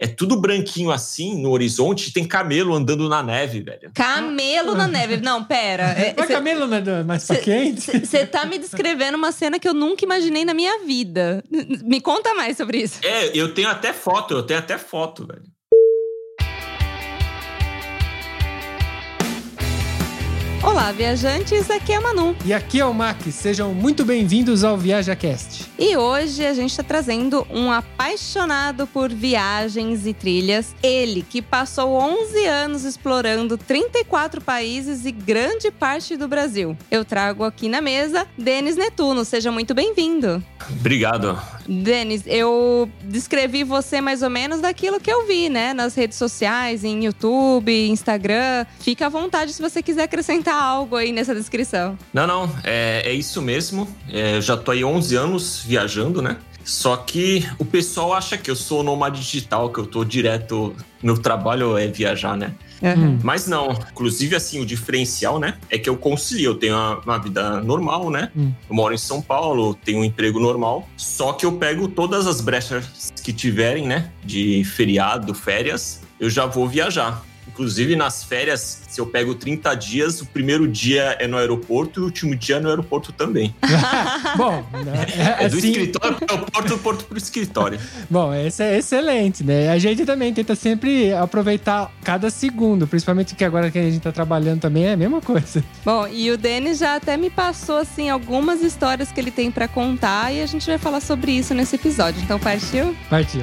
é tudo branquinho assim no horizonte, tem camelo andando na neve, velho. Camelo na neve. Não, pera. É, Mas cê- camelo não é mais pra quente? Você tá me descrevendo uma cena que eu nunca imaginei na minha vida. Me conta mais sobre isso. É, eu tenho até foto, eu tenho até foto, velho. Olá, viajantes, aqui é a Manu. E aqui é o Mac, sejam muito bem-vindos ao ViajaCast. E hoje a gente tá trazendo um apaixonado por viagens e trilhas. Ele que passou 11 anos explorando 34 países e grande parte do Brasil. Eu trago aqui na mesa Denis Netuno. Seja muito bem-vindo. Obrigado. Denis, eu descrevi você mais ou menos daquilo que eu vi, né? Nas redes sociais, em YouTube, Instagram. Fica à vontade se você quiser acrescentar algo aí nessa descrição. Não, não, é, é isso mesmo. É, eu já tô aí 11 anos viajando, né? Só que o pessoal acha que eu sou nômade digital, que eu tô direto. Meu trabalho é viajar, né? Hum. Mas não. Inclusive, assim, o diferencial, né? É que eu concilio. Eu tenho uma, uma vida normal, né? Hum. Eu moro em São Paulo, tenho um emprego normal. Só que eu pego todas as brechas que tiverem, né? De feriado, férias, eu já vou viajar. Inclusive, nas férias, se eu pego 30 dias, o primeiro dia é no aeroporto e o último dia é no aeroporto também. Bom, É do assim, escritório pro aeroporto, do porto pro escritório. bom, esse é excelente, né? A gente também tenta sempre aproveitar cada segundo, principalmente que agora que a gente tá trabalhando também é a mesma coisa. Bom, e o Denis já até me passou assim algumas histórias que ele tem pra contar e a gente vai falar sobre isso nesse episódio. Então partiu? Partiu.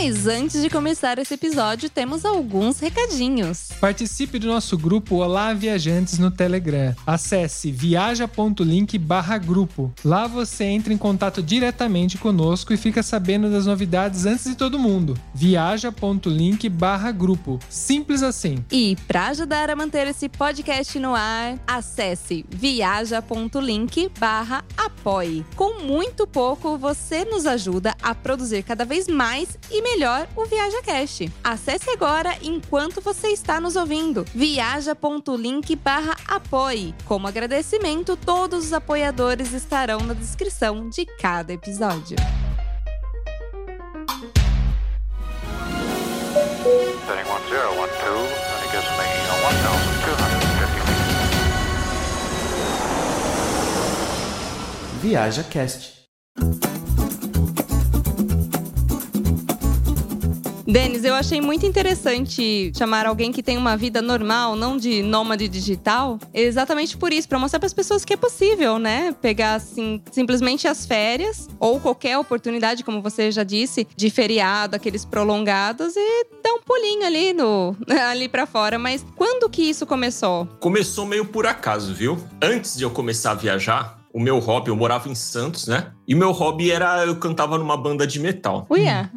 Mas antes de começar esse episódio, temos alguns recadinhos. Participe do nosso grupo Olá Viajantes no Telegram. Acesse viaja.link barra grupo. Lá você entra em contato diretamente conosco e fica sabendo das novidades antes de todo mundo. viaja.link barra grupo. Simples assim. E para ajudar a manter esse podcast no ar, acesse viaja.link barra apoie. Com muito pouco, você nos ajuda a produzir cada vez mais e melhor o ViajaCast. Acesse agora enquanto você está nos ouvindo. viaja.link barra apoie. Como agradecimento, todos os apoiadores estarão na descrição de cada episódio. Setting 1012, Denis, eu achei muito interessante chamar alguém que tem uma vida normal, não de nômade digital, exatamente por isso, para mostrar para as pessoas que é possível, né? Pegar assim simplesmente as férias ou qualquer oportunidade, como você já disse, de feriado, aqueles prolongados e dar um pulinho ali no ali para fora. Mas quando que isso começou? Começou meio por acaso, viu? Antes de eu começar a viajar, o meu hobby, eu morava em Santos, né? E o meu hobby era eu cantava numa banda de metal. Uia,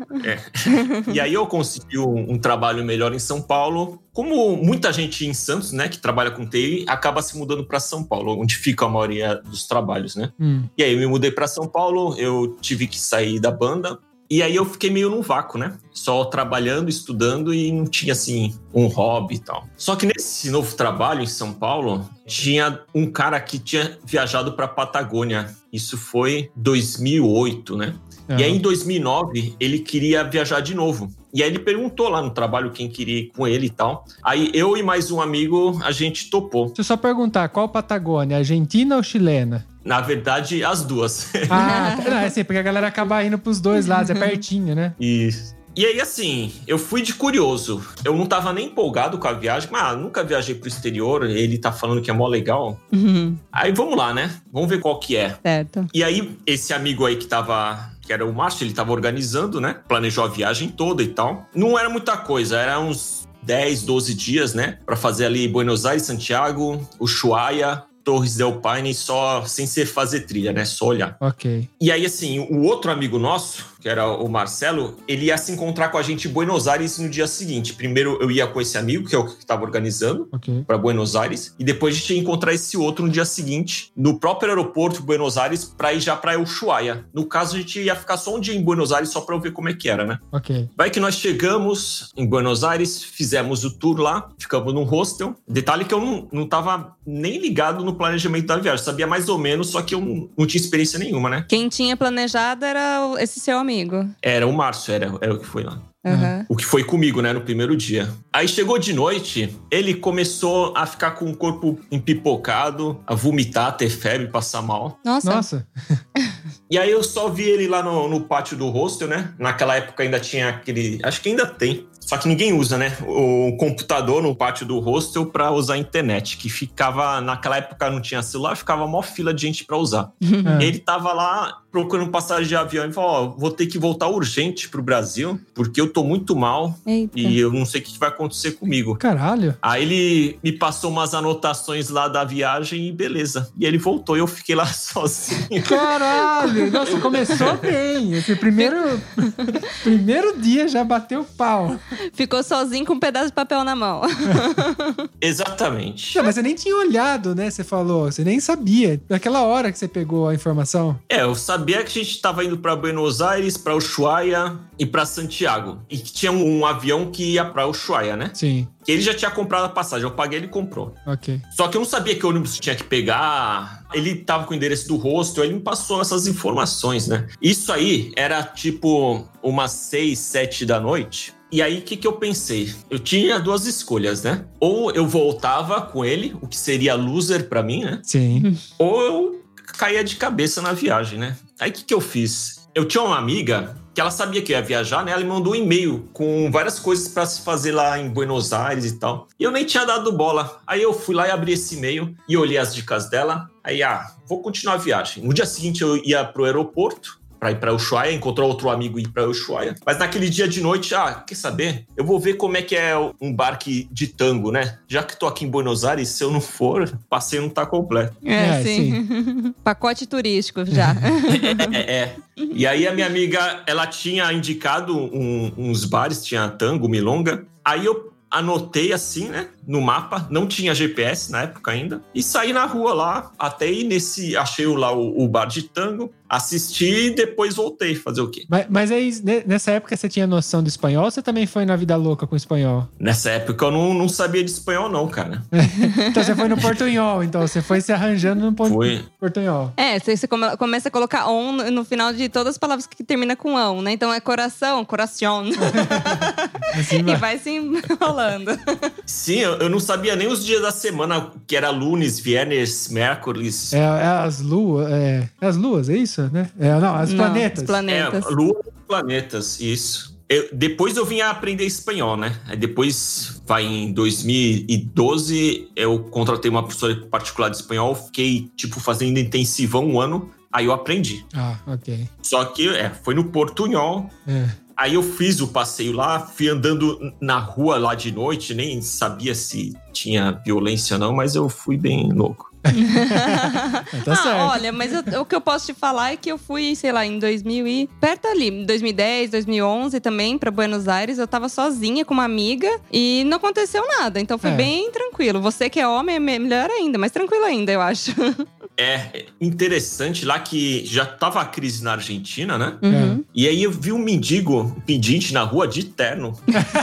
E aí eu consegui um, um trabalho melhor em São Paulo. Como muita gente em Santos, né, que trabalha com TI, acaba se mudando para São Paulo, onde fica a maioria dos trabalhos, né? Hum. E aí eu me mudei para São Paulo, eu tive que sair da banda. E aí eu fiquei meio num vácuo, né? Só trabalhando, estudando e não tinha assim um hobby e tal. Só que nesse novo trabalho em São Paulo, tinha um cara que tinha viajado para Patagônia. Isso foi 2008, né? E aí, em 2009, ele queria viajar de novo. E aí, ele perguntou lá no trabalho quem queria ir com ele e tal. Aí, eu e mais um amigo, a gente topou. Deixa eu só perguntar, qual Patagônia? Argentina ou chilena? Na verdade, as duas. Ah, tá, não, é assim, porque a galera acaba indo pros dois lados, é pertinho, né? Isso. E aí, assim, eu fui de curioso. Eu não tava nem empolgado com a viagem, mas ah, nunca viajei pro exterior. Ele tá falando que é mó legal. Uhum, Aí vamos lá, né? Vamos ver qual que é. certo. E aí, esse amigo aí que tava. Que era o Márcio, ele tava organizando, né? Planejou a viagem toda e tal. Não era muita coisa, era uns 10, 12 dias, né? Pra fazer ali Buenos Aires, Santiago, Ushuaia, Torres del Paine, só sem ser fazer trilha, né? Só olhar. Ok. E aí, assim, o outro amigo nosso, que era o Marcelo, ele ia se encontrar com a gente em Buenos Aires no dia seguinte. Primeiro eu ia com esse amigo, que é o que estava organizando, Ok. para Buenos Aires, e depois a gente ia encontrar esse outro no dia seguinte, no próprio aeroporto de Buenos Aires, para ir já para Ushuaia. No caso, a gente ia ficar só um dia em Buenos Aires só para eu ver como é que era, né? Ok. Vai que nós chegamos em Buenos Aires, fizemos o tour lá, ficamos num hostel. Detalhe que eu não, não tava nem ligado no planejamento da viagem, sabia mais ou menos, só que eu não, não tinha experiência nenhuma, né? Quem tinha planejado era esse seu amigo. Era o Márcio, era, era o que foi lá. Aham. O que foi comigo, né, no primeiro dia. Aí chegou de noite, ele começou a ficar com o corpo empipocado, a vomitar, ter febre, passar mal. Nossa. Nossa. E aí eu só vi ele lá no, no pátio do hostel, né? Naquela época ainda tinha aquele. Acho que ainda tem. Só que ninguém usa, né? O computador no pátio do hostel pra usar a internet. Que ficava. Naquela época não tinha celular, ficava mó fila de gente pra usar. É. Ele tava lá procurando passagem de avião e falou: Ó, vou ter que voltar urgente pro Brasil, porque eu tô muito mal Eita. e eu não sei o que vai acontecer comigo. Caralho. Aí ele me passou umas anotações lá da viagem e beleza. E ele voltou e eu fiquei lá sozinho. Caralho! Nossa, começou bem. Esse primeiro, primeiro dia já bateu pau. Ficou sozinho com um pedaço de papel na mão. Exatamente. Não, mas você nem tinha olhado, né? Você falou. Você nem sabia. Naquela hora que você pegou a informação. É, eu sabia que a gente tava indo pra Buenos Aires, pra Ushuaia e pra Santiago. E que tinha um, um avião que ia pra Ushuaia, né? Sim. Que ele já tinha comprado a passagem. Eu paguei, ele comprou. Ok. Só que eu não sabia que ônibus tinha que pegar. Ele tava com o endereço do hostel, ele me passou essas informações, né? Isso aí era tipo umas seis, sete da noite. E aí, o que, que eu pensei? Eu tinha duas escolhas, né? Ou eu voltava com ele, o que seria loser pra mim, né? Sim. ou eu caía de cabeça na viagem, né? Aí o que, que eu fiz? Eu tinha uma amiga que ela sabia que eu ia viajar, né? Ela me mandou um e-mail com várias coisas pra se fazer lá em Buenos Aires e tal. E eu nem tinha dado bola. Aí eu fui lá e abri esse e-mail e olhei as dicas dela. Aí, ah, vou continuar a viagem. No dia seguinte eu ia pro aeroporto pra ir pra Ushuaia, encontrar outro amigo e ir pra Ushuaia. Mas naquele dia de noite, ah, quer saber? Eu vou ver como é que é um barque de tango, né? Já que tô aqui em Buenos Aires, se eu não for, passeio não tá completo. É, É, sim. Pacote turístico já. É, é. E aí a minha amiga, ela tinha indicado um- uns bares, tinha tango, milonga. Aí eu anotei assim, né, no mapa, não tinha GPS na época ainda, e saí na rua lá, até ir nesse, achei lá o, o bar de tango, assisti e depois voltei fazer o quê? Mas, mas aí, ne- nessa época você tinha noção do espanhol ou você também foi na vida louca com o espanhol? Nessa época eu não, não sabia de espanhol não, cara. Então você foi no portunhol, então. Você foi se arranjando no Foi. portunhol. É, você, você come- começa a colocar on no, no final de todas as palavras que termina com on, né? Então é coração, coração. Assim, e vai. se enrolando. Sim, eu, eu não sabia nem os dias da semana, que era lunes, viernes, miércoles. É, é as luas, é, é as luas, é isso, né? É, não, as Não, planetas. Os planetas. É, lua e planetas, isso. Eu- depois eu vim a aprender espanhol, né? Aí depois, vai em 2012, eu contratei uma professora particular de espanhol, fiquei, tipo, fazendo intensivão um ano, aí eu aprendi. Ah, ok. Só que, é, foi no Portunhol, É. aí eu fiz o passeio lá, fui andando na rua lá de noite, nem sabia se tinha violência ou não, mas eu fui bem louco. Tá ah, certo. olha, mas eu- o que eu posso te falar é que eu fui, sei lá, em 2000 e... Perto ali, em 2010, 2011 também, pra Buenos Aires. Eu tava sozinha com uma amiga e não aconteceu nada. Então foi É. bem tranquilo. Você que é homem é me- melhor ainda, mais tranquilo ainda, eu acho. É interessante lá que já tava a crise na Argentina, né? Uhum. E aí eu vi um mendigo, um pedinte na rua de terno.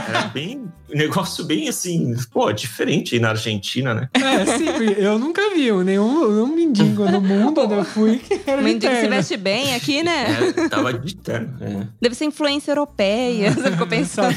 Era bem. Um negócio bem assim, pô, diferente aí na Argentina, né? É, sim, eu nunca vi nenhum, nenhum mendigo no mundo onde eu fui que era mendigo se veste bem aqui, né? É, tava de terno. É. Deve ser influência europeia. Você ficou pensando.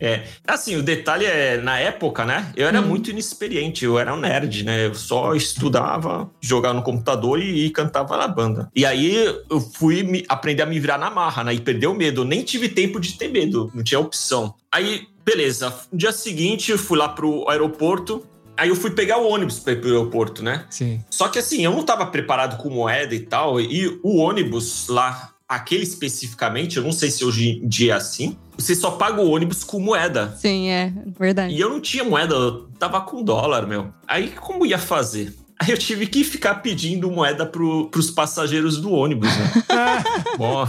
É. Assim, o detalhe é, na época, né? Eu era muito inexperiente, eu era um nerd, né? Eu só estudava, jogava no computador e, e cantava na banda. E aí eu fui me- aprender a me virar na marra, né? E perder o medo. Eu nem tive tempo de ter medo, não tinha opção. Aí, beleza. No dia seguinte, eu fui lá pro aeroporto. Aí eu fui pegar o ônibus pra ir pro aeroporto, né? Sim. Só que assim, eu não tava preparado com moeda e tal, e o ônibus lá, aquele especificamente, eu não sei se hoje em dia é assim, você só paga o ônibus com moeda. Sim, é verdade. E eu não tinha moeda, eu tava com dólar, meu. Aí como ia fazer? Aí eu tive que ficar pedindo moeda pro, pros passageiros do ônibus, né? Bom,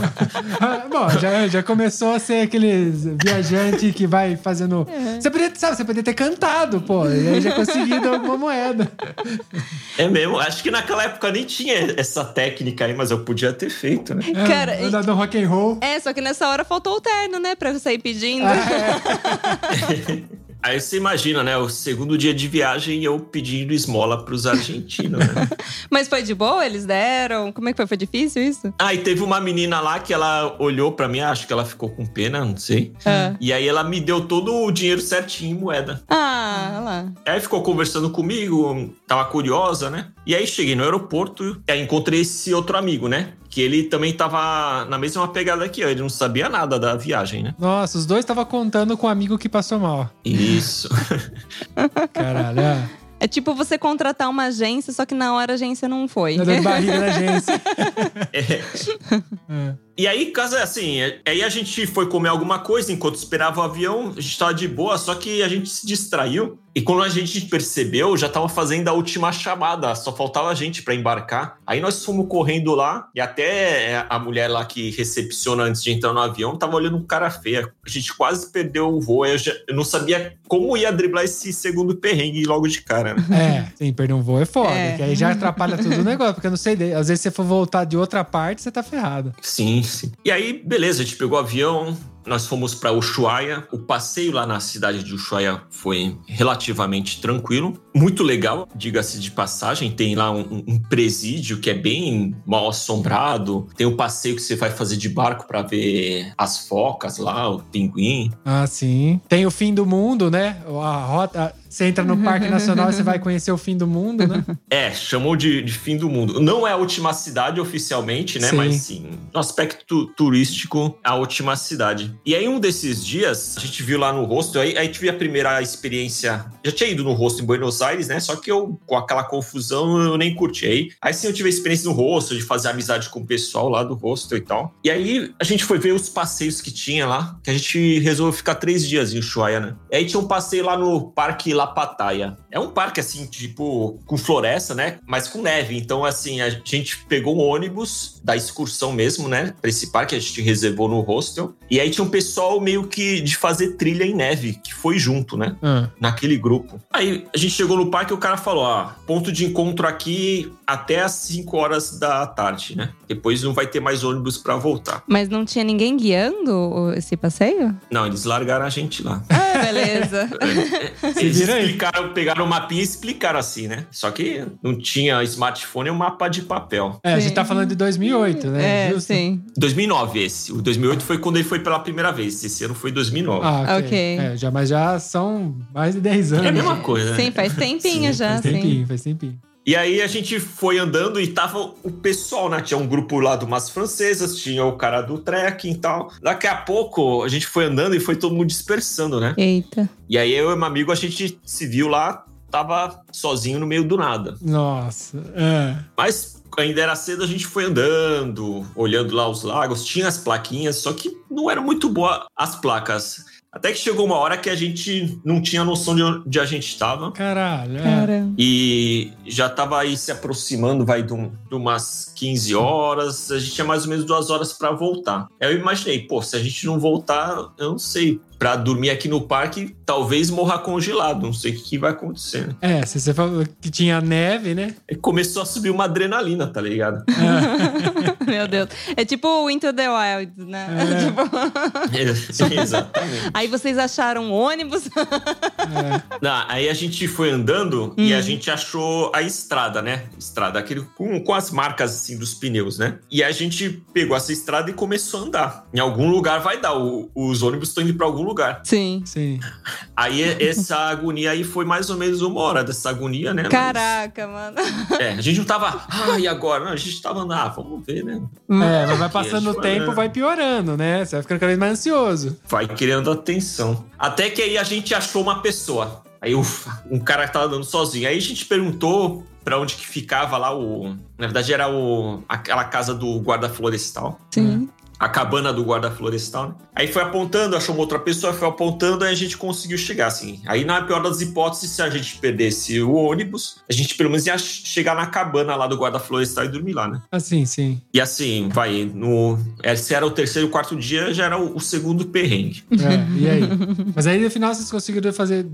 Ah, Bom, já, já começou a ser aqueles viajante que vai fazendo. Você podia, sabe, você podia ter cantado, pô. E aí já conseguido alguma moeda. é mesmo. Acho que naquela época nem tinha essa técnica aí, mas eu podia ter feito, né? É, Cara, andar no rock and roll. É, só que nessa hora faltou o terno, né? Pra você ir pedindo. Aí você imagina, né? O segundo dia de viagem eu pedindo esmola pros argentinos, né? Mas foi de boa? Eles deram? Como é que foi? Foi difícil isso? Ah, e teve uma menina lá que ela olhou pra mim, acho que ela ficou com pena, não sei. Ah, E aí ela me deu todo o dinheiro certinho em moeda. ah olha lá. Aí ficou conversando comigo, tava curiosa, né? E aí cheguei no aeroporto, e aí encontrei esse outro amigo, né? Que ele também tava na mesma pegada que eu, ele não sabia nada da viagem, né? Nossa, os dois estavam contando com o amigo que passou mal. Isso. Caralho, é. É tipo você contratar uma agência, só que na hora a agência não foi. Tá dando barriga na agência. É. É. E aí, caso é assim, aí a gente foi comer alguma coisa enquanto esperava o avião, a gente tava de boa, só que a gente se distraiu. E quando a gente percebeu, já tava fazendo a última chamada, só faltava a gente para embarcar. Aí nós fomos correndo lá, e até a mulher lá que recepciona antes de entrar no avião tava olhando um cara feio. A gente quase perdeu o voo, eu, já- eu não sabia como ia driblar esse segundo perrengue logo de cara, né? É, sim, perder um voo é foda, É. que aí já atrapalha tudo o negócio, porque eu não sei, às vezes se você for voltar de outra parte, você tá ferrado. Sim, sim. E aí, beleza, a gente pegou o avião, nós fomos para Ushuaia. O passeio lá na cidade de Ushuaia foi relativamente tranquilo, muito legal, diga-se de passagem. Tem lá um, um presídio que é bem mal assombrado. Tem o passeio que você vai fazer de barco para ver as focas lá, o pinguim. Ah, sim. Tem o fim do mundo, né? A rota. Você entra no Parque Nacional e você vai conhecer o fim do mundo, né? É, chamou de, de fim do mundo. Não é a última cidade oficialmente, né? Sim. Mas sim, no aspecto tu- turístico, a última cidade. E aí, um desses dias, a gente viu lá no hostel, aí, aí tive a primeira experiência. Já tinha ido no hostel em Buenos Aires, né? Só que eu, com aquela confusão, eu nem curti. Aí, aí sim, eu tive a experiência no hostel, de fazer amizade com o pessoal lá do hostel e tal. E aí, a gente foi ver os passeios que tinha lá, que a gente resolveu ficar três dias em Ushuaia, né? E aí tinha um passeio lá no Parque La Pataia. É um parque, assim, tipo, com floresta, né? Mas com neve. Então, assim, a gente pegou um ônibus da excursão mesmo, né? Pra esse parque, a gente reservou no hostel. E aí tinha um pessoal meio que de fazer trilha em neve, que foi junto, né? Ah, naquele grupo. Aí a gente chegou no parque e o cara falou: ó, ponto de encontro aqui até às 5 horas da tarde, né? Depois não vai ter mais ônibus pra voltar. Mas não tinha ninguém guiando esse passeio? Não, eles largaram a gente lá. Ah, beleza. Eles vira aí. explicaram, pegaram o mapinha e explicaram assim, né? Só que não tinha smartphone, é um mapa de papel. É, a gente Sim. tá falando de 2008, né? É, Justo? sim. 2009 esse. O 2008 foi quando ele foi pela primeira vez. Esse ano foi 2009. Ah, ok. Ok. É, já, mas já são mais de 10 anos. é a mesma coisa, né? Sim, faz tempinho Sim, já, Faz sim. tempinho, faz tempinho. E aí a gente foi andando e tava o pessoal, né? Tinha um grupo lá de umas francesas, tinha o cara do trekking e tal. Daqui a pouco a gente foi andando e foi todo mundo dispersando, né? Eita. E aí eu e meu amigo, a gente se viu lá, tava sozinho no meio do nada. Nossa. É. Mas ainda era cedo, a gente foi andando, olhando lá os lagos, tinha as plaquinhas, só que não eram muito boas as placas. Até que chegou uma hora que a gente não tinha noção de onde a gente estava. Caralho. é. Cara. E já tava aí se aproximando, vai de, um- de umas 15 horas. A gente tinha mais ou menos duas horas para voltar. Aí eu imaginei, pô, se a gente não voltar, eu não sei. Pra dormir aqui no parque, talvez morra congelado. Não sei o que, que vai acontecer. né? É, se você falou que tinha neve, né? E começou a subir uma adrenalina, tá ligado? Meu Deus. É tipo o Into the Wild, né? É. Tipo, Exatamente. Aí vocês acharam um ônibus? É. Não, aí a gente foi andando e a gente achou a estrada, né? Estrada, aquele com, com as marcas assim dos pneus, né? E a gente pegou essa estrada e começou a andar. Em algum lugar vai dar. o- os ônibus estão indo pra algum lugar. Sim. Sim. Aí essa agonia aí foi mais ou menos uma hora dessa agonia, né? Mas, Caraca, mano. é, a gente não tava. Ah, e agora? Não, a gente tava andando. Ah, vamos ver, né? É, mas vai passando o tempo, vai piorando, né? Você vai ficando cada vez mais ansioso. Vai criando atenção. Até que aí a gente achou uma pessoa. Aí ufa, um cara que tava andando sozinho. Aí a gente perguntou pra onde que ficava lá o. Na verdade, era o, aquela casa do guarda florestal. Sim. A cabana do guarda florestal, né? Aí foi apontando, achou uma outra pessoa, foi apontando, aí a gente conseguiu chegar, assim. Aí, na pior das hipóteses, se a gente perdesse o ônibus, a gente pelo menos ia chegar na cabana lá do guarda florestal e dormir lá, né? Assim, sim. E assim, vai, no. Esse era o terceiro, quarto dia, já era o, o segundo perrengue. É, e aí? Mas aí no final vocês conseguiram fazer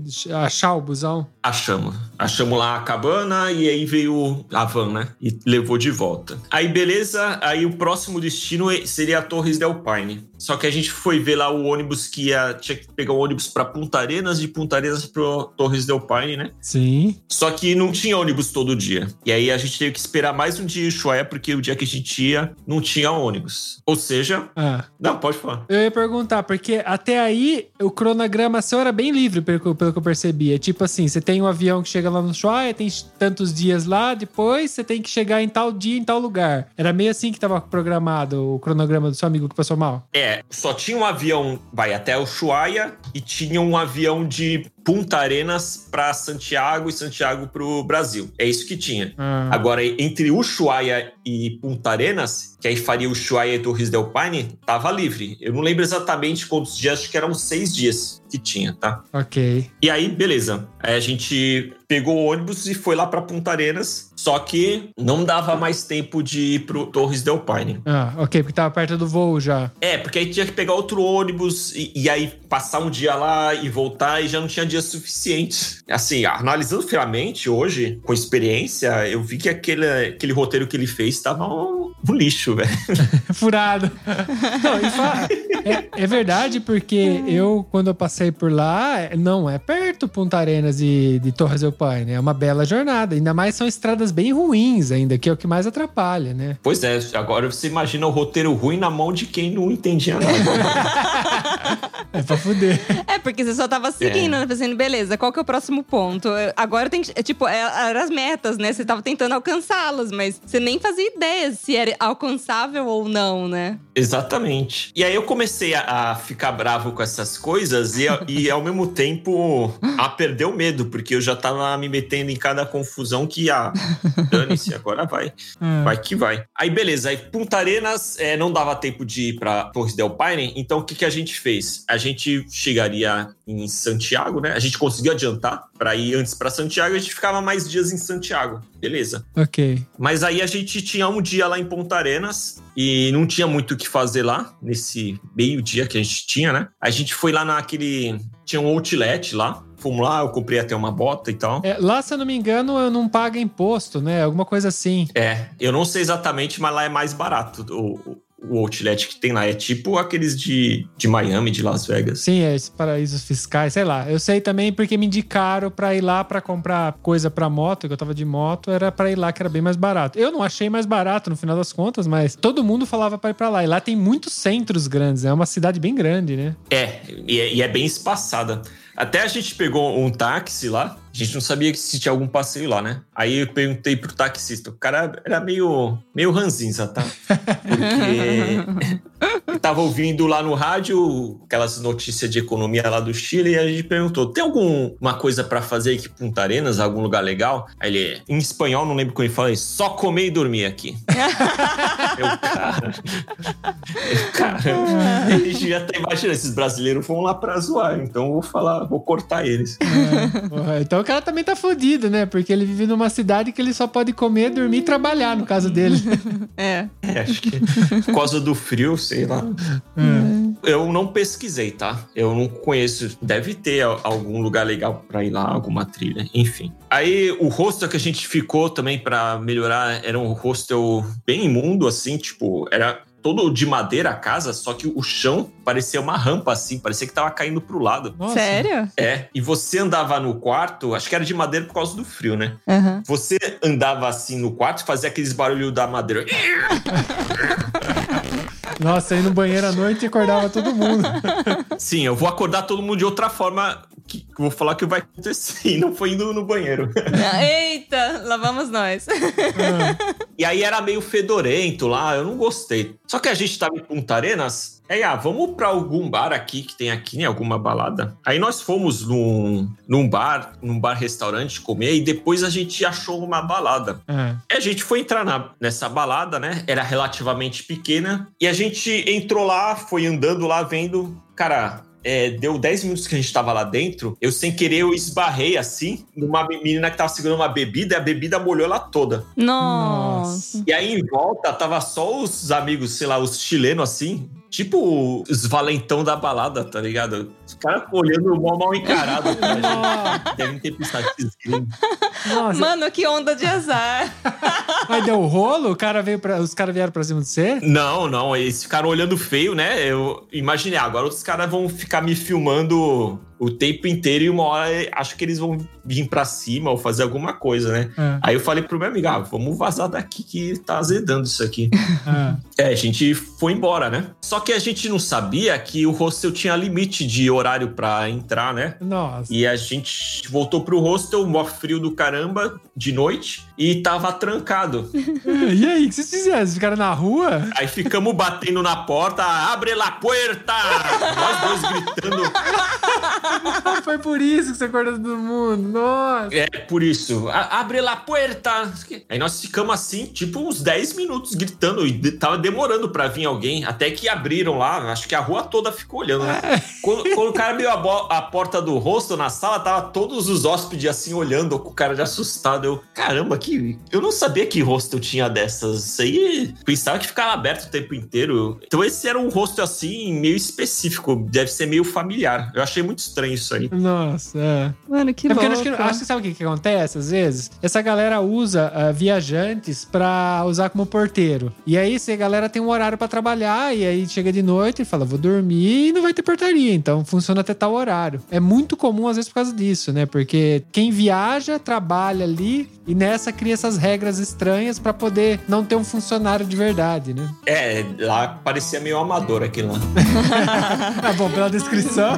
achar o busão? Achamos. Achamos lá a cabana e aí veio a van, né? E levou de volta. Aí, beleza. Aí o próximo destino seria a Torres del Paine. Só que a gente foi ver lá o ônibus que ia. Tinha que pegar o ônibus pra Punta Arenas, de Punta Arenas pro Torres del Paine, né? Sim. Só que não tinha ônibus todo dia. E aí a gente teve que esperar mais um dia em Ushuaia, porque o dia que a gente ia, não tinha ônibus. Ou seja. Ah. Não, pode falar. Eu ia perguntar, porque até aí o cronograma seu era bem livre, pelo, pelo que eu percebi. É tipo assim: você tem um avião que chega lá no Ushuaia, tem tantos dias lá, depois você tem que chegar em tal dia, em tal lugar. Era meio assim que tava programado o cronograma do seu amigo que passou mal. É, só tinha um avião, vai até o Ushuaia e tinha um avião de Punta Arenas para Santiago e Santiago para o Brasil. É isso que tinha. Ah. Agora, entre Ushuaia e Punta Arenas, que aí faria Ushuaia e Torres del Paine, tava livre. Eu não lembro exatamente quantos dias, acho que eram seis dias que tinha, tá? Ok. E aí, beleza. Aí a gente pegou o ônibus e foi lá para Punta Arenas, só que não dava mais tempo de ir pro Torres del Paine. Ah, ok, porque tava perto do voo já. É, porque aí tinha que pegar outro ônibus e, e aí passar um dia lá e voltar e já não tinha dia suficiente. Assim, analisando friamente hoje, com experiência, eu vi que aquele, aquele roteiro que ele fez tava um, um lixo, velho. Furado. Não, e fa- é, é verdade, porque eu, quando eu passei por lá, é- não é perto Punta Arenas e de Torres del Paine. É uma bela jornada. Ainda mais são estradas bem ruins ainda, que é o que mais atrapalha, né? Pois é, agora você imagina o roteiro ruim na mão de quem não entendia nada. É pra fuder. É, porque você só tava seguindo, né? Pensando, beleza, qual que é o próximo ponto? Agora tem que. é, Tipo, é, eram as metas, né? Você tava tentando alcançá-las, mas você nem fazia ideia se era alcançável ou não, né? Exatamente. E aí eu comecei a, a ficar bravo com essas coisas e, a- e ao mesmo tempo a perder o medo, porque eu já tava me metendo em cada confusão que, ah, dane-se, agora vai. Ah, Vai que vai. Aí, beleza. Aí, Punta Arenas é, não dava tempo de ir pra Torres del Paine, então o que, que a gente fez? A gente chegaria em Santiago, né? A gente conseguiu adiantar pra ir antes pra Santiago, a gente ficava mais dias em Santiago. Beleza. ok. Mas aí a gente tinha um dia lá em Ponta Arenas e não tinha muito o que fazer lá, nesse meio dia que a gente tinha, né? A gente foi lá naquele. Tinha um outlet lá. Fomos lá, eu comprei até uma bota e tal. É, lá, se eu não me engano, eu não paga imposto, né? Alguma coisa assim. É, eu não sei exatamente, mas lá é mais barato. O, o- outlet que tem lá é tipo aqueles de, de Miami, de Las Vegas. Sim, é esses paraísos fiscais, sei lá. Eu sei também porque me indicaram pra ir lá pra comprar coisa pra moto, que eu tava de moto, era pra ir lá que era bem mais barato. Eu não achei mais barato no final das contas, mas todo mundo falava pra ir pra lá. E lá tem muitos centros grandes, é uma cidade bem grande, né? É, e é, e é bem espaçada. Até a gente pegou um táxi lá, a gente não sabia que se tinha algum passeio lá, né? Aí eu perguntei pro taxista, o cara era meio, meio ranzinza, tá? Porque eu tava ouvindo lá no rádio aquelas notícias de economia lá do Chile e a gente perguntou, tem alguma coisa pra fazer aqui em Punta Arenas, algum lugar legal? Aí ele, em espanhol, não lembro como ele fala, só comer e dormir aqui. eu, cara... Eu, cara, eles já tá imaginando, esses brasileiros vão lá pra zoar, então eu vou falar, vou cortar eles. Porra, então o cara também tá fudido, né? Porque ele vive numa cidade que ele só pode comer, dormir e trabalhar, no caso dele. É. É, acho que por causa do frio, sei lá. Eu não pesquisei, tá? Eu não conheço. Deve ter algum lugar legal pra ir lá, alguma trilha, enfim. Aí o hostel que a gente ficou também pra melhorar era um hostel bem imundo, assim, tipo, era todo de madeira a casa, só que o chão parecia uma rampa, assim, parecia que tava caindo pro lado. Nossa. Sério? É, e você andava no quarto, acho que era de madeira por causa do frio, né? Aham. Você andava assim no quarto e fazia aqueles barulhos da madeira. Nossa, aí no banheiro à noite acordava todo mundo. Sim, eu vou acordar todo mundo de outra forma que vou falar que vai acontecer e não foi indo no banheiro. Eita, lá vamos nós. E aí era meio fedorento lá, eu não gostei. Só que a gente tava em Punta Arenas, Aí, ah, vamos pra algum bar aqui que tem aqui, né? Alguma balada. Aí nós fomos num, num bar, num bar-restaurante comer e depois a gente achou uma balada. É. E a gente foi entrar na- nessa balada, né? Era relativamente pequena. E a gente entrou lá, foi andando lá, vendo. Cara, é, deu 10 minutos que a gente tava lá dentro. Eu, sem querer, eu esbarrei assim numa menina que tava segurando uma bebida e a bebida molhou ela toda. Nossa. E aí em volta tava só os amigos, sei lá, os chilenos assim. Tipo os valentão da balada, tá ligado? Os caras olhando mal, mal encarado. Devem ter pensado que. Mano, que onda de azar. Aí deu rolo? O cara veio pra, os caras vieram pra cima de você? Não, não, eles ficaram olhando feio, né? Eu imaginei, agora os caras vão ficar me filmando o tempo inteiro e uma hora acho que eles vão vir pra cima ou fazer alguma coisa, né? É, Aí eu falei pro meu amigo, ah, vamos vazar daqui que tá azedando isso aqui. é. É, a gente foi embora, né? Só que a gente não sabia que o hostel tinha limite de horário pra entrar, né? Nossa. E a gente voltou pro hostel, mó frio do caramba, de noite, e tava trancado. E aí, o que vocês fizeram? Vocês ficaram na rua? Aí ficamos batendo na porta, abre la puerta! Nós dois gritando. Foi por isso que você acordou todo mundo. Nossa. É, por isso, "A- abre la puerta! Aí nós ficamos assim, tipo, uns 10 minutos gritando, e de- tava demorando pra vir alguém, até que abriram lá, acho que a rua toda ficou olhando, né? Quando, quando o cara abriu a, a porta do hostel na sala, tava todos os hóspedes assim olhando, com o cara de assustado. Eu, caramba, que. Eu não sabia que hostel tinha dessas. Isso aí pensava que ficava aberto o tempo inteiro. Então esse era um hostel assim, meio específico, deve ser meio familiar. Eu achei muito estranho isso aí. Nossa, é. Mano, que é louco. acho que, acho que sabe o que, que acontece às vezes? Essa galera usa ah, viajantes pra usar como porteiro. E aí, se a galera tem um horário pra trabalhar, e aí chega de noite e fala, vou dormir e não vai ter portaria. Então funciona até tal horário. É muito comum, às vezes, por causa disso, né? Porque quem viaja, trabalha ali e nessa cria essas regras estranhas pra poder não ter um funcionário de verdade, né? É, lá parecia meio amador aquilo lá. Tá bom, pela descrição.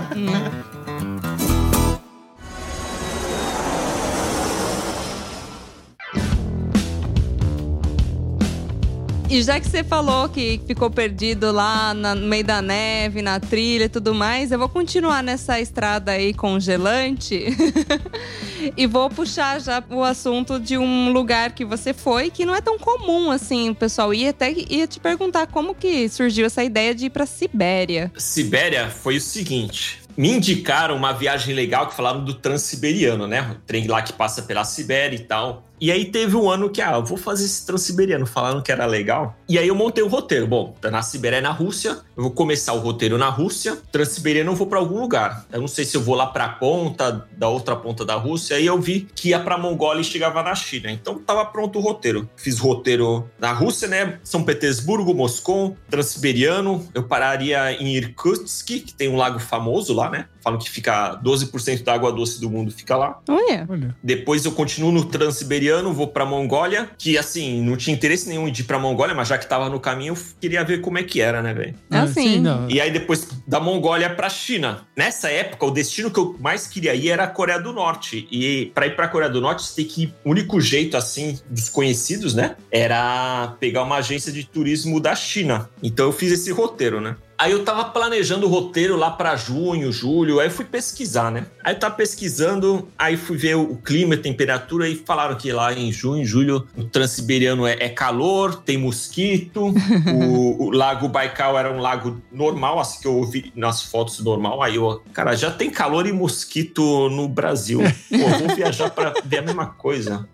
E já que você falou que ficou perdido lá na- no meio da neve, na trilha e tudo mais, eu vou continuar nessa estrada aí congelante. e vou puxar já o assunto de um lugar que você foi, que não é tão comum assim, pessoal. E até ia te perguntar como que surgiu essa ideia de ir pra Sibéria. Sibéria foi o seguinte. Me indicaram uma viagem legal que falaram do Transiberiano, né? O trem lá que passa pela Sibéria e tal. E aí teve um ano que, ah, eu vou fazer esse Transiberiano, falaram que era legal. E aí eu montei o roteiro. Bom, tá na Sibéria é na Rússia, eu vou começar o roteiro na Rússia. Transiberiano eu vou pra algum lugar. Eu não sei se eu vou lá pra ponta, da outra ponta da Rússia. Aí eu vi que ia pra Mongólia e chegava na China. Então tava pronto o roteiro. Fiz roteiro na Rússia, né? São Petersburgo, Moscou, Transiberiano. Eu pararia em Irkutsk, que tem um lago famoso lá, né? Falam que fica 12% da água doce do mundo fica lá. Olha. Olha. Depois eu continuo no Transiberiano, vou pra Mongólia, que assim, não tinha interesse nenhum de ir pra Mongólia, mas já que tava no caminho, eu queria ver como é que era, né, velho? É assim. não. E aí depois da Mongólia pra China. Nessa época, o destino que eu mais queria ir era a Coreia do Norte. E pra ir pra Coreia do Norte, você tem que ir. O único jeito, assim, dos conhecidos, né? Era pegar uma agência de turismo da China. Então eu fiz esse roteiro, né? Aí eu tava planejando o roteiro lá pra junho, julho, aí eu fui pesquisar, né? Aí eu tava pesquisando, aí fui ver o clima, a temperatura, e falaram que lá em junho, julho, o Transiberiano é, é calor, tem mosquito, o, o Lago Baikal era um lago normal, assim que eu vi nas fotos normal, aí eu, cara, já tem calor e mosquito no Brasil. Pô, vou viajar pra ver a mesma coisa.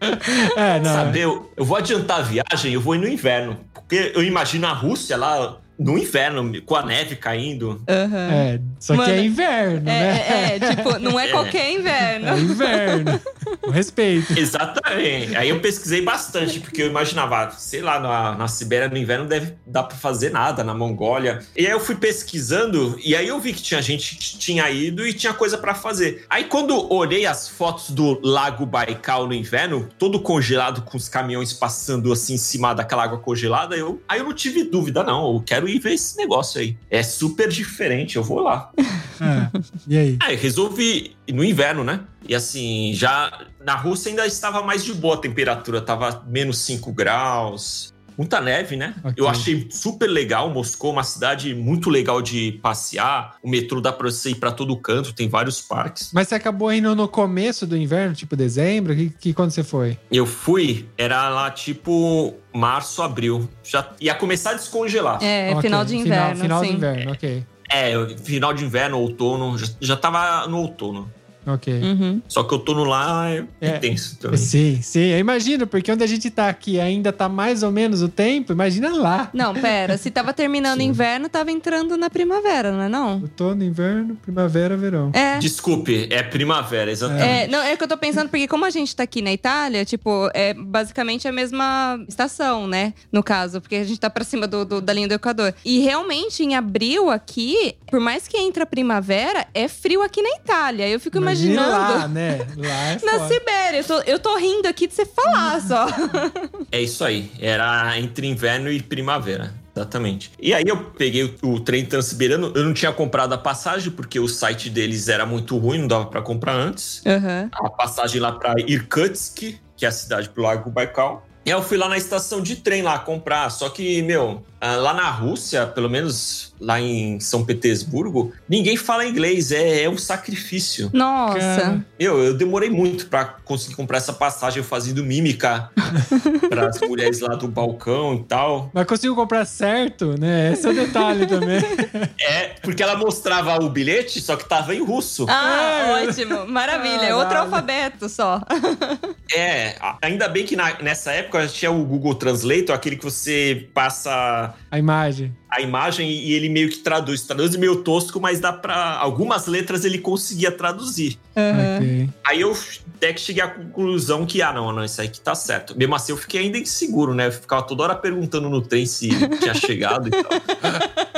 É, não. Sabe, eu, eu vou adiantar a viagem, eu vou ir no inverno. Porque eu imagino a Rússia lá no inverno, com a neve caindo. Aham. É, só que Mano, é inverno, né? É, é, tipo, não é É. qualquer inverno. É inverno. Com respeito. Exatamente. Aí eu pesquisei bastante, porque eu imaginava, sei lá, na, na Sibéria no inverno deve dar pra fazer nada, na Mongólia. E aí eu fui pesquisando, e aí eu vi que tinha gente que tinha ido e tinha coisa pra fazer. Aí quando olhei as fotos do Lago Baikal no inverno, todo congelado, com os caminhões passando assim em cima daquela água congelada, eu, aí eu não tive dúvida, não. Eu quero ir ver esse negócio aí. É super diferente, eu vou lá. É. E aí? Aí resolvi ir no inverno, né? E assim, já na Rússia ainda estava mais de boa a temperatura, tava menos 5 graus. Muita neve, né? Ok. Eu achei super legal. Moscou, uma cidade muito legal de passear. O metrô dá pra você ir pra todo canto, tem vários parques. Mas você acabou indo no começo do inverno, tipo dezembro? Que, que quando você foi? Eu fui, era lá tipo março, abril. Já ia começar a descongelar. É, Ok, final de inverno, Final, final sim. de inverno, ok. É, final de inverno, outono, já, já tava no outono. Ok. Uhum. Só que outono lá é, É. intenso também. Sim, sim, eu imagino, porque onde a gente tá aqui ainda tá mais ou menos o tempo, imagina lá. Não, pera. Se tava terminando o Sim. inverno, tava entrando na primavera, não é não? Outono, inverno, primavera, verão. É. Desculpe, é primavera, exatamente. É, não, é que eu tô pensando, porque como a gente tá aqui na Itália, tipo, é basicamente a mesma estação, né? No caso, porque a gente tá pra cima do, do- da linha do Equador. E realmente, em abril aqui, por mais que entre a primavera, é frio aqui na Itália. Eu fico Imagina imaginando. lá, né? Lá é Na. Sibéria, eu tô, eu tô rindo aqui de você falar só. É isso aí. Era entre inverno e primavera. Exatamente. E aí eu peguei o, o trem transiberiano. Eu não tinha comprado a passagem, porque o site deles era muito ruim, não dava pra comprar antes. Aham. A passagem lá pra Irkutsk, que é a cidade pro Lago Baikal. E aí eu fui lá na estação de trem lá comprar. Só que, meu, lá na Rússia, pelo menos lá em São Petersburgo, ninguém fala inglês. É, é um sacrifício. Nossa. Eu, eu demorei muito pra conseguir comprar essa passagem fazendo mímica para as mulheres lá do balcão e tal. Mas conseguiu comprar certo, né? Esse é o detalhe também. É, porque ela mostrava o bilhete, só que tava em russo. Ah, É. ótimo. Maravilha. Ah, Outro nada. alfabeto só. É, ainda bem que na- nessa época tinha o Google Translator, aquele que você passa A imagem. a imagem e ele meio que traduz. Traduz meio tosco, mas dá pra. Algumas letras ele conseguia traduzir. Aham. Ok. Aí eu até que cheguei à conclusão que, ah, não, não, isso aí que tá certo. Mesmo assim, eu fiquei ainda inseguro, né? Eu ficava toda hora perguntando no trem se tinha chegado e tal.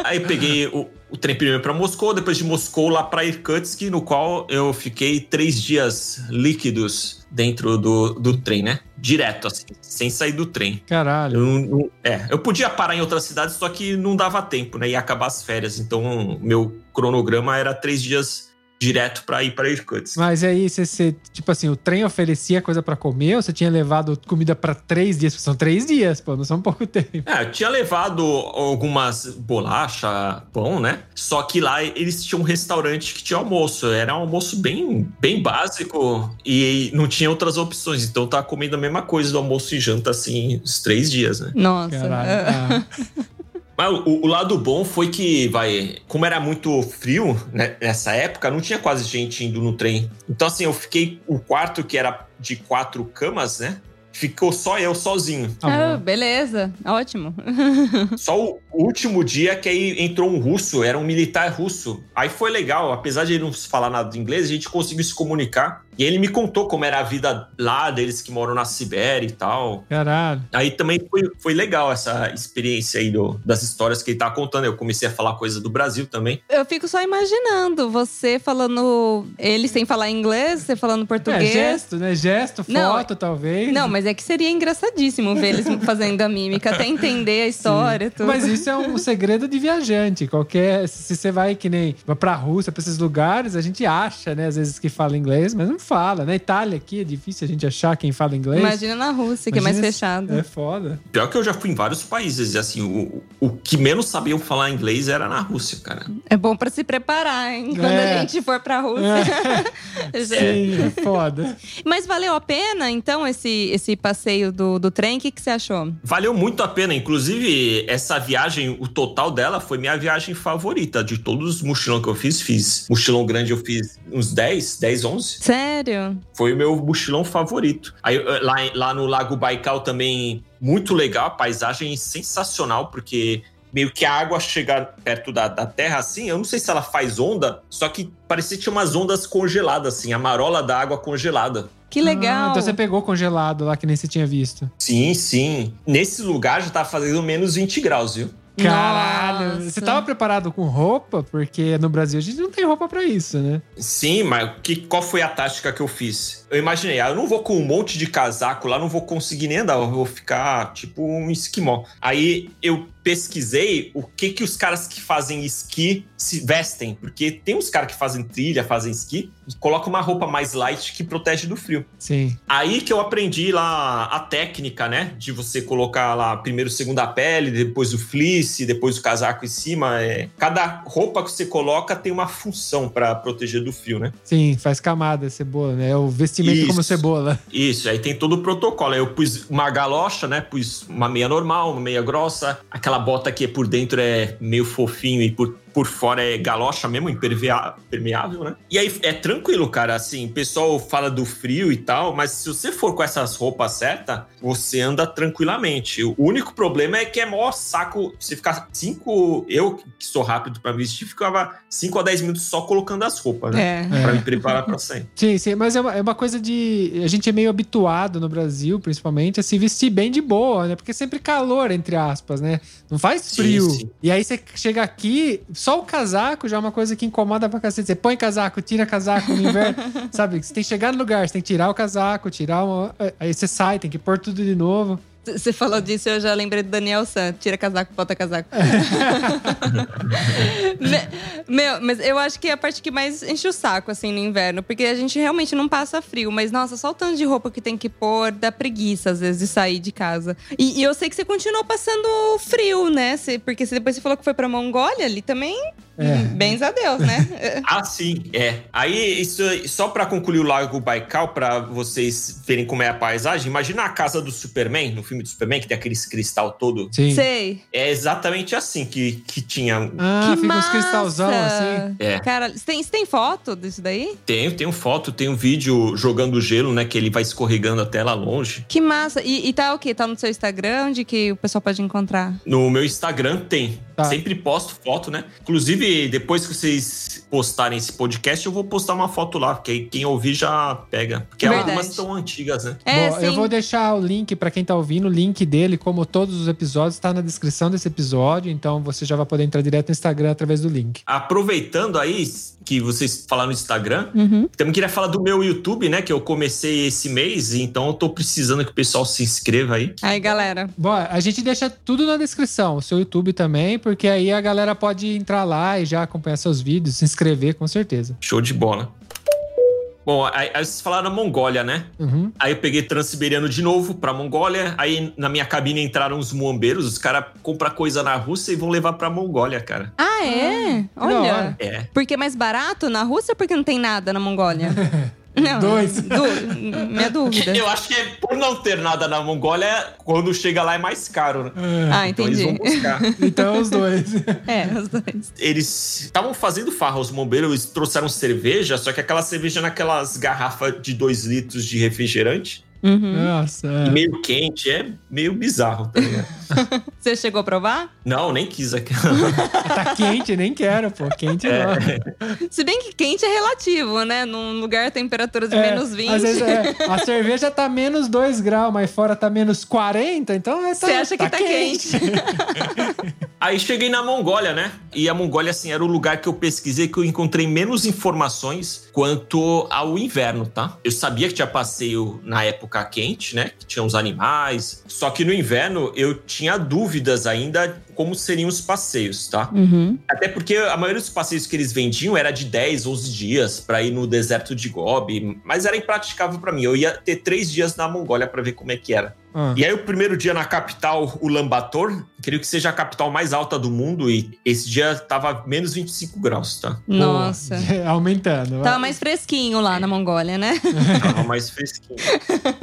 Aí peguei o, o trem primeiro pra Moscou, depois de Moscou lá pra Irkutsk, no qual eu fiquei três dias líquidos dentro do, do trem, né? Direto, assim, sem sair do trem. Caralho. Eu não- é, eu podia parar em outras cidades, só que não dava tempo, né? Ia acabar as férias. Então, meu cronograma era três dias direto pra ir pra Irkutsk. Mas aí, você, você- tipo assim, o trem oferecia coisa pra comer ou você tinha levado comida pra três dias? São três dias, pô, não são pouco tempo. É, eu tinha levado algumas bolacha, pão, né? Só que lá eles tinham um restaurante que tinha almoço. Era um almoço bem, bem básico e não tinha outras opções. Então eu tava comendo a mesma coisa do almoço e janta, assim, os três dias, né? Nossa. Caralho. Ah. Mas o, o lado bom foi que, vai, como era muito frio né, nessa época, não tinha quase gente indo no trem. Então, assim, eu fiquei. O quarto que era de quatro camas, né? Ficou só eu sozinho. Ah, beleza. Ótimo. Só o último dia que aí entrou um russo, era um militar russo. Aí foi legal, apesar de ele não falar nada de inglês, a gente conseguiu se comunicar. E ele me contou como era a vida lá deles que moram na Sibéria e tal. Caralho. Aí também foi, foi legal essa experiência aí do- das histórias que ele tá contando. Eu comecei a falar coisa do Brasil também. Eu fico só imaginando você falando. Ele sem falar inglês, você falando É, português. gesto, né? Gesto, Não, foto, talvez. Não, mas é que seria engraçadíssimo ver eles fazendo a mímica, até entender a história e tudo. Mas isso é um segredo de viajante. Qualquer. Se você vai que nem vai pra Rússia, pra esses lugares, a gente acha, né? Às vezes que fala inglês, mas não fala. Na Itália aqui é difícil a gente achar quem fala inglês. Imagina na Rússia, que é mais Imagina fechado. É foda. Pior que eu já fui em vários países, e assim, o, o que menos sabiam falar inglês era na Rússia, cara. É bom pra se preparar, hein? Quando É. a gente for pra Rússia. Já- Sim, é foda. Mas valeu a pena, então, esse, esse passeio do, do trem? O que, que você achou? Valeu muito a pena. Inclusive, essa viagem, o total dela foi minha viagem favorita. De todos os mochilão que eu fiz, fiz. Mochilão grande eu fiz uns 10, 10, 11. Sério? Foi o meu mochilão favorito. Aí, eh, lá, lá no Lago Baikal também, muito legal. A paisagem sensacional, porque meio que a água chega perto da, da terra, assim. Eu não sei se ela faz onda, só que parecia que tinha umas ondas congeladas, assim. A marola da água congelada. Que legal. Ah, então você pegou congelado lá que nem você tinha visto. Sim, sim. Nesse lugar já tá fazendo menos 20 graus, viu? Caralho. Nossa. Você tava preparado com roupa? Porque no Brasil a gente não tem roupa pra isso, né? Sim, mas que, qual foi a tática que eu fiz? Eu imaginei, ah, eu não vou com um monte de casaco lá, não vou conseguir nem andar, eu vou ficar tipo um esquimó. Aí eu pesquisei o que que os caras que fazem esqui se vestem, porque tem uns caras que fazem trilha, fazem esqui, coloca uma roupa mais light que protege do frio. Sim. Aí que eu aprendi lá a técnica, né? De você colocar lá primeiro segunda pele, depois o fleece, depois o casaco em cima. É... Cada roupa que você coloca tem uma função para proteger do frio, né? Sim, faz camada cebola, né? É o vestimento como Isso. cebola. Isso, aí tem todo o protocolo. Aí eu pus uma galocha, né? Pus uma meia normal, uma meia grossa. Aquela bota que por dentro é meio fofinho e por, por fora é galocha mesmo, impermeável, né? E aí é tranquilo, cara. Assim, o pessoal fala do frio e tal, mas se você for com essas roupas certas, você anda tranquilamente. O único problema é que é maior saco. Você ficar cinco. Eu, que sou rápido pra vestir, ficava 5 a 10 minutos só colocando as roupas, né? É. Pra me preparar pra sair. Sim, sim, mas é uma, é uma coisa de. A gente é meio habituado no Brasil, principalmente, a se vestir bem de boa, né? Porque é sempre calor, entre aspas, né? Não faz Sim, frio. sim. E aí você chega aqui, só o casaco já é uma coisa que incomoda pra cacete. Você põe casaco, tira casaco no inverno. sabe? Você tem que chegar no lugar, você tem que tirar o casaco, tirar uma. Aí você sai, tem que pôr tudo de novo. Você falou disso, eu já lembrei do Daniel San. Tira casaco, bota casaco. Me- Meu, mas eu acho que é a parte que mais enche o saco, assim, no inverno. Porque a gente realmente não passa frio. Mas, nossa, só o tanto de roupa que tem que pôr, dá preguiça, às vezes, de sair de casa. E, e eu sei que você continuou passando frio, né? Você- porque você- depois você falou que foi pra Mongólia, ali também... É. Bens a Deus, né? Ah, sim, é. Aí, isso, só pra concluir o Lago Baikal, pra vocês verem como é a paisagem, imagina a casa do Superman, no filme do Superman, que tem aquele cristal todo. Sim. Sei. É exatamente assim que, que tinha. Ah, que fica uns massa! cristalzão assim. É. Cara, você tem, você tem foto disso daí? Tenho, tenho foto, tem um vídeo jogando gelo, né? Que ele vai escorregando até lá longe. Que massa. E, e tá o quê? Tá no seu Instagram, onde que o pessoal pode encontrar? No meu Instagram tem. Tá. Sempre posto foto, né? Inclusive, depois que vocês postarem esse podcast, eu vou postar uma foto lá, porque aí quem ouvir já pega. Porque Verdade. algumas estão antigas, né? É, Bom, eu vou deixar o link pra quem tá ouvindo, o link dele, como todos os episódios, tá na descrição desse episódio, então você já vai poder entrar direto no Instagram através do link. Aproveitando aí que vocês falaram no Instagram, Uhum. também queria falar do meu YouTube, né? Que eu comecei esse mês, então eu tô precisando que o pessoal se inscreva aí. Aí, galera. Bom, a gente deixa tudo na descrição, o seu YouTube também, porque aí a galera pode entrar lá e já acompanhar seus vídeos, se inscrever, com certeza. Show de bola. Bom, aí, aí vocês falaram na Mongólia, né? Uhum. Aí eu peguei Transiberiano de novo pra Mongólia. Aí na minha cabine entraram os muambeiros. Os caras compram coisa na Rússia e vão levar pra Mongólia, cara. Ah, é? hora. Olha. É. Porque é mais barato na Rússia ou porque não tem nada na Mongólia? Não, Dois. du- minha dúvida. Eu acho que é por não ter nada na Mongólia, quando chega lá é mais caro, né? Ah, Então eles vão entendi. buscar. Então, os dois. É, os dois. eles estavam fazendo farra, os bombeiros eles trouxeram cerveja, só que aquela cerveja naquelas garrafas de 2 litros de refrigerante. Uhum. Nossa. E é. meio quente, é meio bizarro, tá ligado? Você chegou a provar? Não, nem quis aquela. Tá quente, nem quero, pô. Quente É. não. Se bem que quente é relativo, né? Num lugar temperatura de É, menos 20. Às vezes é, a cerveja tá menos 2 graus, mas fora tá menos 40, então é, tá, Você acha que tá quente. Aí cheguei na Mongólia, né? E a Mongólia, assim, era o lugar que eu pesquisei que eu encontrei menos informações quanto ao inverno, tá? Eu sabia que tinha passeio na época quente, né? Que tinha os animais. Só que no inverno eu tinha dúvidas ainda como seriam os passeios, tá? Uhum. Até porque a maioria dos passeios que eles vendiam era de 10, 11 dias pra ir no deserto de Gobi, mas era impraticável pra mim. Eu ia ter três dias na Mongólia pra ver como é que era. Ah. E aí, o primeiro dia na capital, Ulaanbaatar, creio que seja a capital mais alta do mundo, e esse dia tava menos 25 graus, tá? Pô, Nossa. aumentando. vai. Tava mais fresquinho lá na Mongólia, né? Tava mais fresquinho.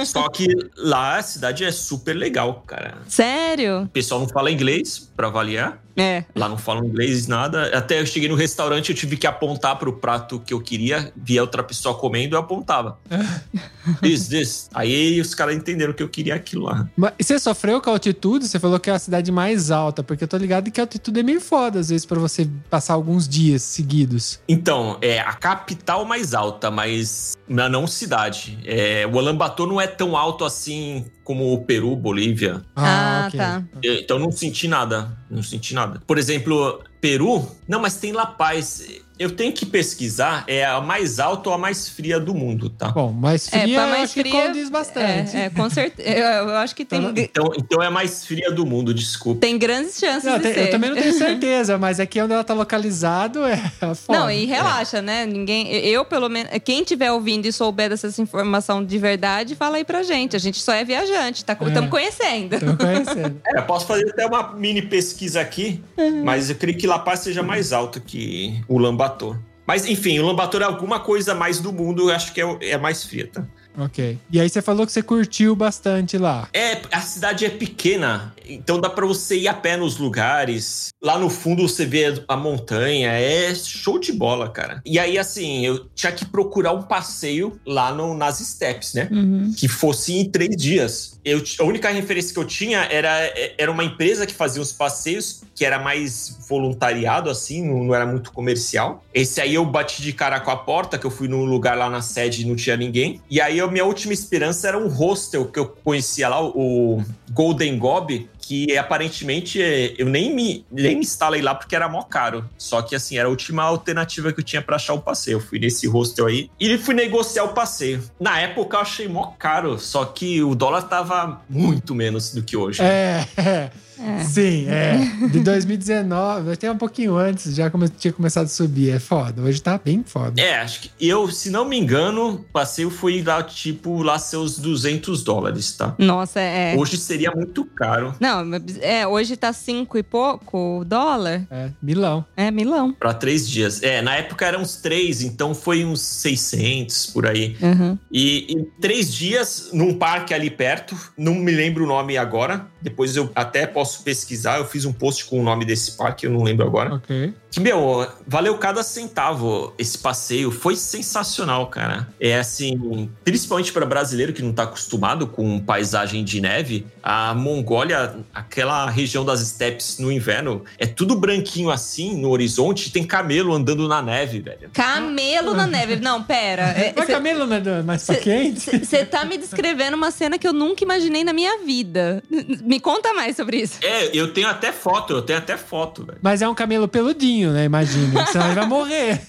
Só que lá a cidade é super legal, cara. Sério? O pessoal não fala inglês pra avaliar. É. Lá não falam inglês, nada. Até eu cheguei no restaurante, eu tive que apontar pro prato que eu queria. Via outra pessoa comendo, eu apontava. This, this. Aí os caras entenderam que eu queria aquilo lá. Mas e você sofreu com a altitude? Você falou que é a cidade mais alta, porque eu tô ligado que a altitude é meio foda, às vezes, pra você passar alguns dias seguidos. Então, é a capital mais alta, mas na não cidade. É, o Ulaanbaatar não é tão alto assim como o Peru, Bolívia. Ah, ok. tá. Eu- Então não senti nada, não senti nada. Por exemplo, Peru? Não, mas tem La Paz. Eu tenho que pesquisar, é a mais alta ou a mais fria do mundo, tá? Bom, mais fria, pra É, mais acho que fria, condiz bastante. É, é, com certeza. Eu, eu acho que tem, Então, então é a mais fria do mundo, desculpa. tem grandes chances Não, de tem- ser. eu também não tenho certeza, mas aqui onde ela tá localizado é foda. Não, e relaxa, né? Ninguém. Eu, pelo menos. Quem tiver ouvindo e souber dessa informação de verdade, fala aí pra gente. A gente só é viajante, tá? Estamos É. conhecendo. Tô conhecendo. É, eu posso fazer até uma mini pesquisa aqui, mas eu creio que La Paz seja mais alto que o Lambator. Mas, enfim, o Lambator é alguma coisa mais do mundo, eu acho que é, é mais fria, tá? ok. E aí você falou que você curtiu bastante lá. É, a cidade é pequena, então dá pra você ir a pé nos lugares. Lá no fundo você vê a montanha, é show de bola, cara. E aí, assim, eu tinha que procurar um passeio lá no- nas steps, né? Uhum. que fosse em três dias. Eu, a única referência que eu tinha era, era uma empresa que fazia os passeios, que era mais voluntariado, assim, não, não era muito comercial. Esse aí eu bati de cara com a porta, que eu fui num lugar lá na sede e não tinha ninguém. E aí a minha última esperança era um hostel que eu conhecia lá, o Golden Gob, que aparentemente é, eu nem me, nem me instalei lá porque era mó caro. Só que assim, era a última alternativa que eu tinha pra achar o passeio. Eu fui nesse hostel aí e fui negociar o passeio. Na época eu achei mó caro, só que o dólar tava muito menos do que hoje. É, é. É. Sim, é. De 2019, até um pouquinho antes, já come- tinha começado a subir. É foda. Hoje tá bem foda. É, acho que eu, se não me engano, passeio foi lá, tipo, lá seus 200 dólares, tá? Nossa, é. Hoje seria muito caro Não, é, hoje tá cinco e pouco dólar. É, Milão. É, milão. pra três dias. É, na época eram uns três, então foi uns 600 por aí. Uhum. E em três dias, num parque ali perto, não me lembro o nome agora. Depois eu até posso pesquisar. Eu fiz um post com o nome desse parque, eu não lembro agora. Ok. Que, meu, valeu cada centavo esse passeio. Foi sensacional, cara. É assim, principalmente para brasileiro que não tá acostumado com paisagem de neve, a Mongólia, aquela região das steppes no inverno, é tudo branquinho assim no horizonte, e tem camelo andando na neve, velho. Camelo na neve. Não, pera. É, Mas Camelo não é mais pra quente? Você tá me descrevendo uma cena que eu nunca imaginei na minha vida. Me conta mais sobre isso. É, eu tenho até foto, eu tenho até foto, velho. Mas é um camelo peludinho, né? Imagina. Senão ele vai morrer.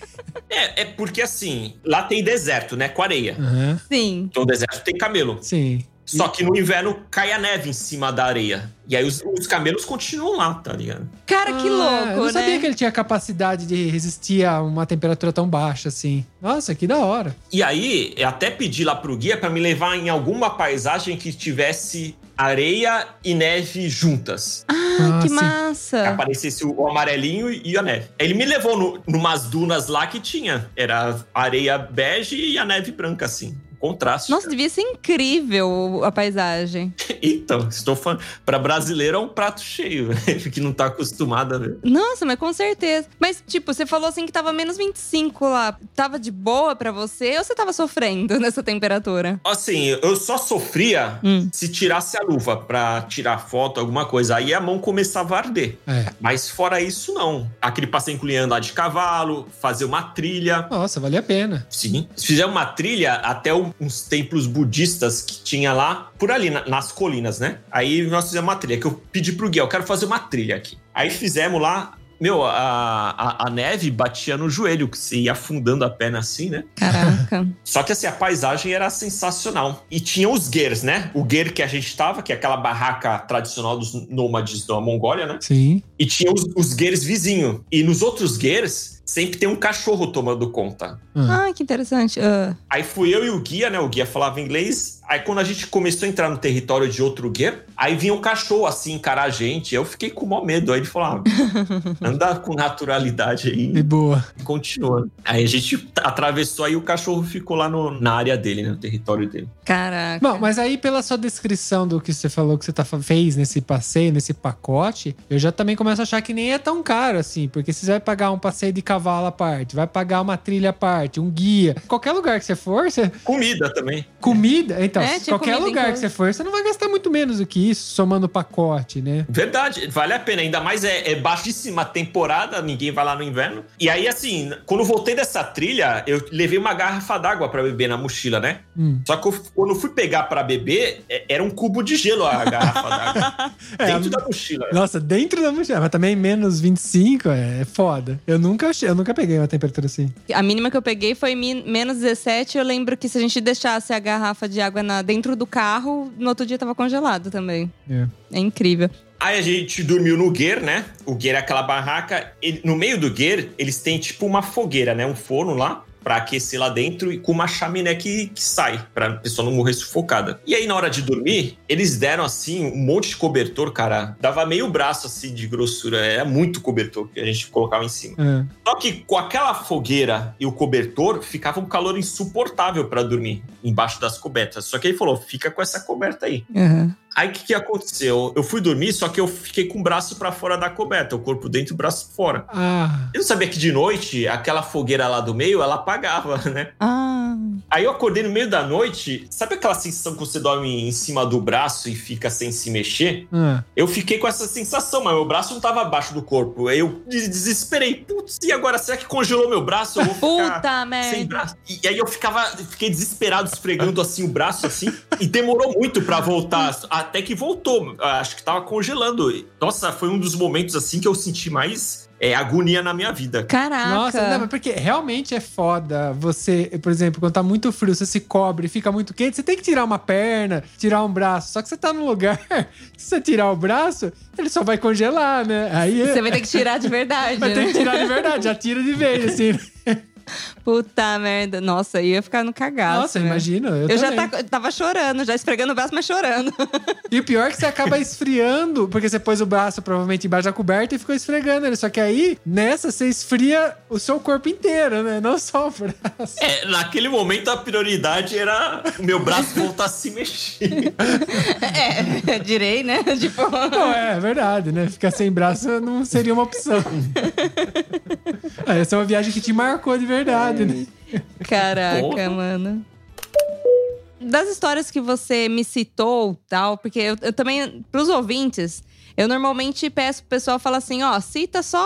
É, é porque assim, lá tem deserto, né? Com areia. Aham. Sim. Então, o deserto tem camelo. Sim. Só que no inverno cai a neve em cima da areia. E aí os, os camelos continuam lá, tá ligado? Cara, que Ah, louco, Eu não né? sabia que ele tinha capacidade de resistir a uma temperatura tão baixa assim. Nossa, que da hora. E aí, eu até pedi lá pro guia pra me levar em alguma paisagem que tivesse areia e neve juntas. Ah, que sim. Que massa. aparecesse o, o amarelinho e a neve. Ele me levou no, numas dunas lá que tinha. Era areia bege e a neve branca, assim. Contraste. Nossa, devia ser incrível a paisagem. Então, estou falando. Pra brasileiro é um prato cheio, que não tá acostumado a ver. Nossa, mas com certeza. Mas, tipo, você falou assim que tava menos 25 lá. Tava de boa pra você ou você tava sofrendo nessa temperatura? Assim, eu só sofria Hum. se tirasse a luva pra tirar foto, alguma coisa. Aí a mão começava a arder. É. Mas fora isso, não. Aquele passeio incluía andar de cavalo, fazer uma trilha. Nossa, vale a pena. Sim. Fizemos uma trilha até um- uns templos budistas que tinha lá, por ali, na- nas colinas, né? Aí nós fizemos uma trilha, que eu pedi pro guia, eu quero fazer uma trilha aqui. Aí fizemos lá, meu, a, a, a neve batia no joelho, que você ia afundando a perna assim, né? Caraca. Só que assim, a paisagem era sensacional. E tinha os guers, né? O guer que a gente tava, que é aquela barraca tradicional dos nômades da Mongólia, né? Sim. E tinha os, os guers vizinho. E nos outros guers, sempre tem um cachorro tomando conta. Ah, que interessante. Ah. Aí fui eu e o guia, né? O guia falava inglês. Aí quando a gente começou a entrar no território de outro guia, aí vinha um cachorro assim encarar a gente. Eu fiquei com o maior medo. Aí ele falou: ah, anda com naturalidade aí De boa. e continua. Aí a gente atravessou aí o cachorro ficou lá no- na área dele, né? No território dele. Caraca. Bom, mas aí pela sua descrição do que você falou que você tá, fez nesse passeio, nesse pacote, eu já também começo a achar que nem é tão caro assim, porque você vai pagar um passeio de cavalo à parte, vai pagar uma trilha à parte, um guia, qualquer lugar que você for, você... Comida também. comida, então então, É, qualquer comida lugar que você for, você não vai gastar muito menos do que isso, somando o pacote, né? Verdade, vale a pena. Ainda mais é, é baixíssima temporada, ninguém vai lá no inverno. E aí, assim, quando voltei dessa trilha, eu levei uma garrafa d'água pra beber na mochila, né? Hum. Só que eu- quando eu fui pegar pra beber, é- era um cubo de gelo a garrafa d'água. É, dentro da mochila. Nossa, dentro da mochila, mas também menos 25 é, é foda. Eu nunca, achei- eu nunca peguei uma temperatura assim. A mínima que eu peguei foi menos 17. Eu lembro que se a gente deixasse a garrafa de água na- dentro do carro, no outro dia tava congelado também. É. É incrível. Aí a gente dormiu no guer, né? O guer é aquela barraca. E no meio do guer, eles têm tipo uma fogueira, né? Um forno lá pra aquecer lá dentro e com uma chaminé que, que sai, pra pessoa não morrer sufocada. E aí, na hora de dormir, eles deram assim um monte de cobertor, cara. Dava meio braço assim de grossura. Era muito cobertor que a gente colocava em cima. É. Só que com aquela fogueira e o cobertor, ficava um calor insuportável pra dormir embaixo das cobertas. Só que ele falou: fica com essa coberta aí. Aí o que, que aconteceu? Eu fui dormir, só que eu fiquei com o braço pra fora da coberta, o corpo dentro e o braço fora. Ah, Eu não sabia que de noite, aquela fogueira lá do meio, ela apagava, né? Ah. Aí eu acordei no meio da noite, sabe aquela sensação que você dorme em cima do braço e fica sem se mexer? ah. Eu fiquei com essa sensação, mas meu braço não tava abaixo do corpo. Aí eu des- desesperei. Putz, e agora? Será que congelou meu braço? Eu vou ficar Puta sem merda. braço. E aí eu ficava, fiquei desesperado, esfregando assim o braço assim. E demorou muito pra voltar. Até que voltou. Acho que tava congelando. Nossa, foi um dos momentos assim que eu senti mais é, agonia na minha vida. Caraca. Nossa, não, porque realmente é foda você, por exemplo, quando tá muito frio, você se cobre e fica muito quente, você tem que tirar uma perna, tirar um braço. Só que você tá num lugar, se você tirar o braço, ele só vai congelar, né? Aí Você vai ter que tirar de verdade, vai ter né? que tirar de verdade, já tira de vez, assim. Puta merda. Nossa, ia ficar no cagaço. Nossa, né? imagina. Eu, Eu já tá- tava chorando, já esfregando o braço, mas chorando. E o pior é que você acaba esfriando, porque você pôs o braço provavelmente embaixo da coberta e ficou esfregando ele. Só que aí, nessa, você esfria o seu corpo inteiro, né? Não só o braço. É, naquele momento a prioridade era o meu braço voltar a se mexer. É, direi, né? Tipo. Não, é, é verdade, né? Ficar sem braço não seria uma opção. Ah, Essa é uma viagem que te marcou de verdade, né? Caraca, Porra. mano. Das histórias que você me citou, tal, porque eu, eu também, pros ouvintes, eu normalmente peço pro pessoal falar assim, ó, cita só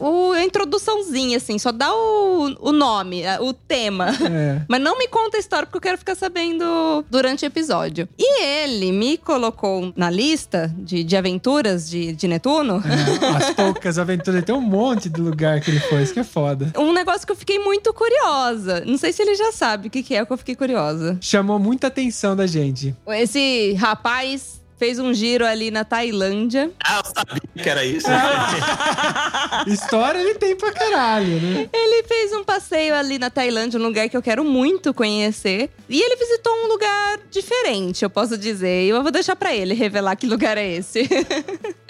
um- a introduçãozinha, assim, só dá o, o nome, o tema. É. Mas não me conta a história, porque eu quero ficar sabendo durante o episódio. E ele me colocou na lista de, de aventuras de, de Netuno. É, As poucas aventuras. Tem um monte de lugar que ele foi, isso que é foda. Um negócio que eu fiquei muito curiosa. Não sei se ele já sabe o que, que é que eu fiquei curiosa. Chamou muita atenção da gente. Esse rapaz fez um giro ali na Tailândia. Ah, eu sabia que era isso. História ele tem pra caralho, né? Ele fez um passeio ali na Tailândia, um lugar que eu quero muito conhecer. E ele visitou um lugar diferente, eu posso dizer. E eu vou deixar pra ele revelar que lugar é esse.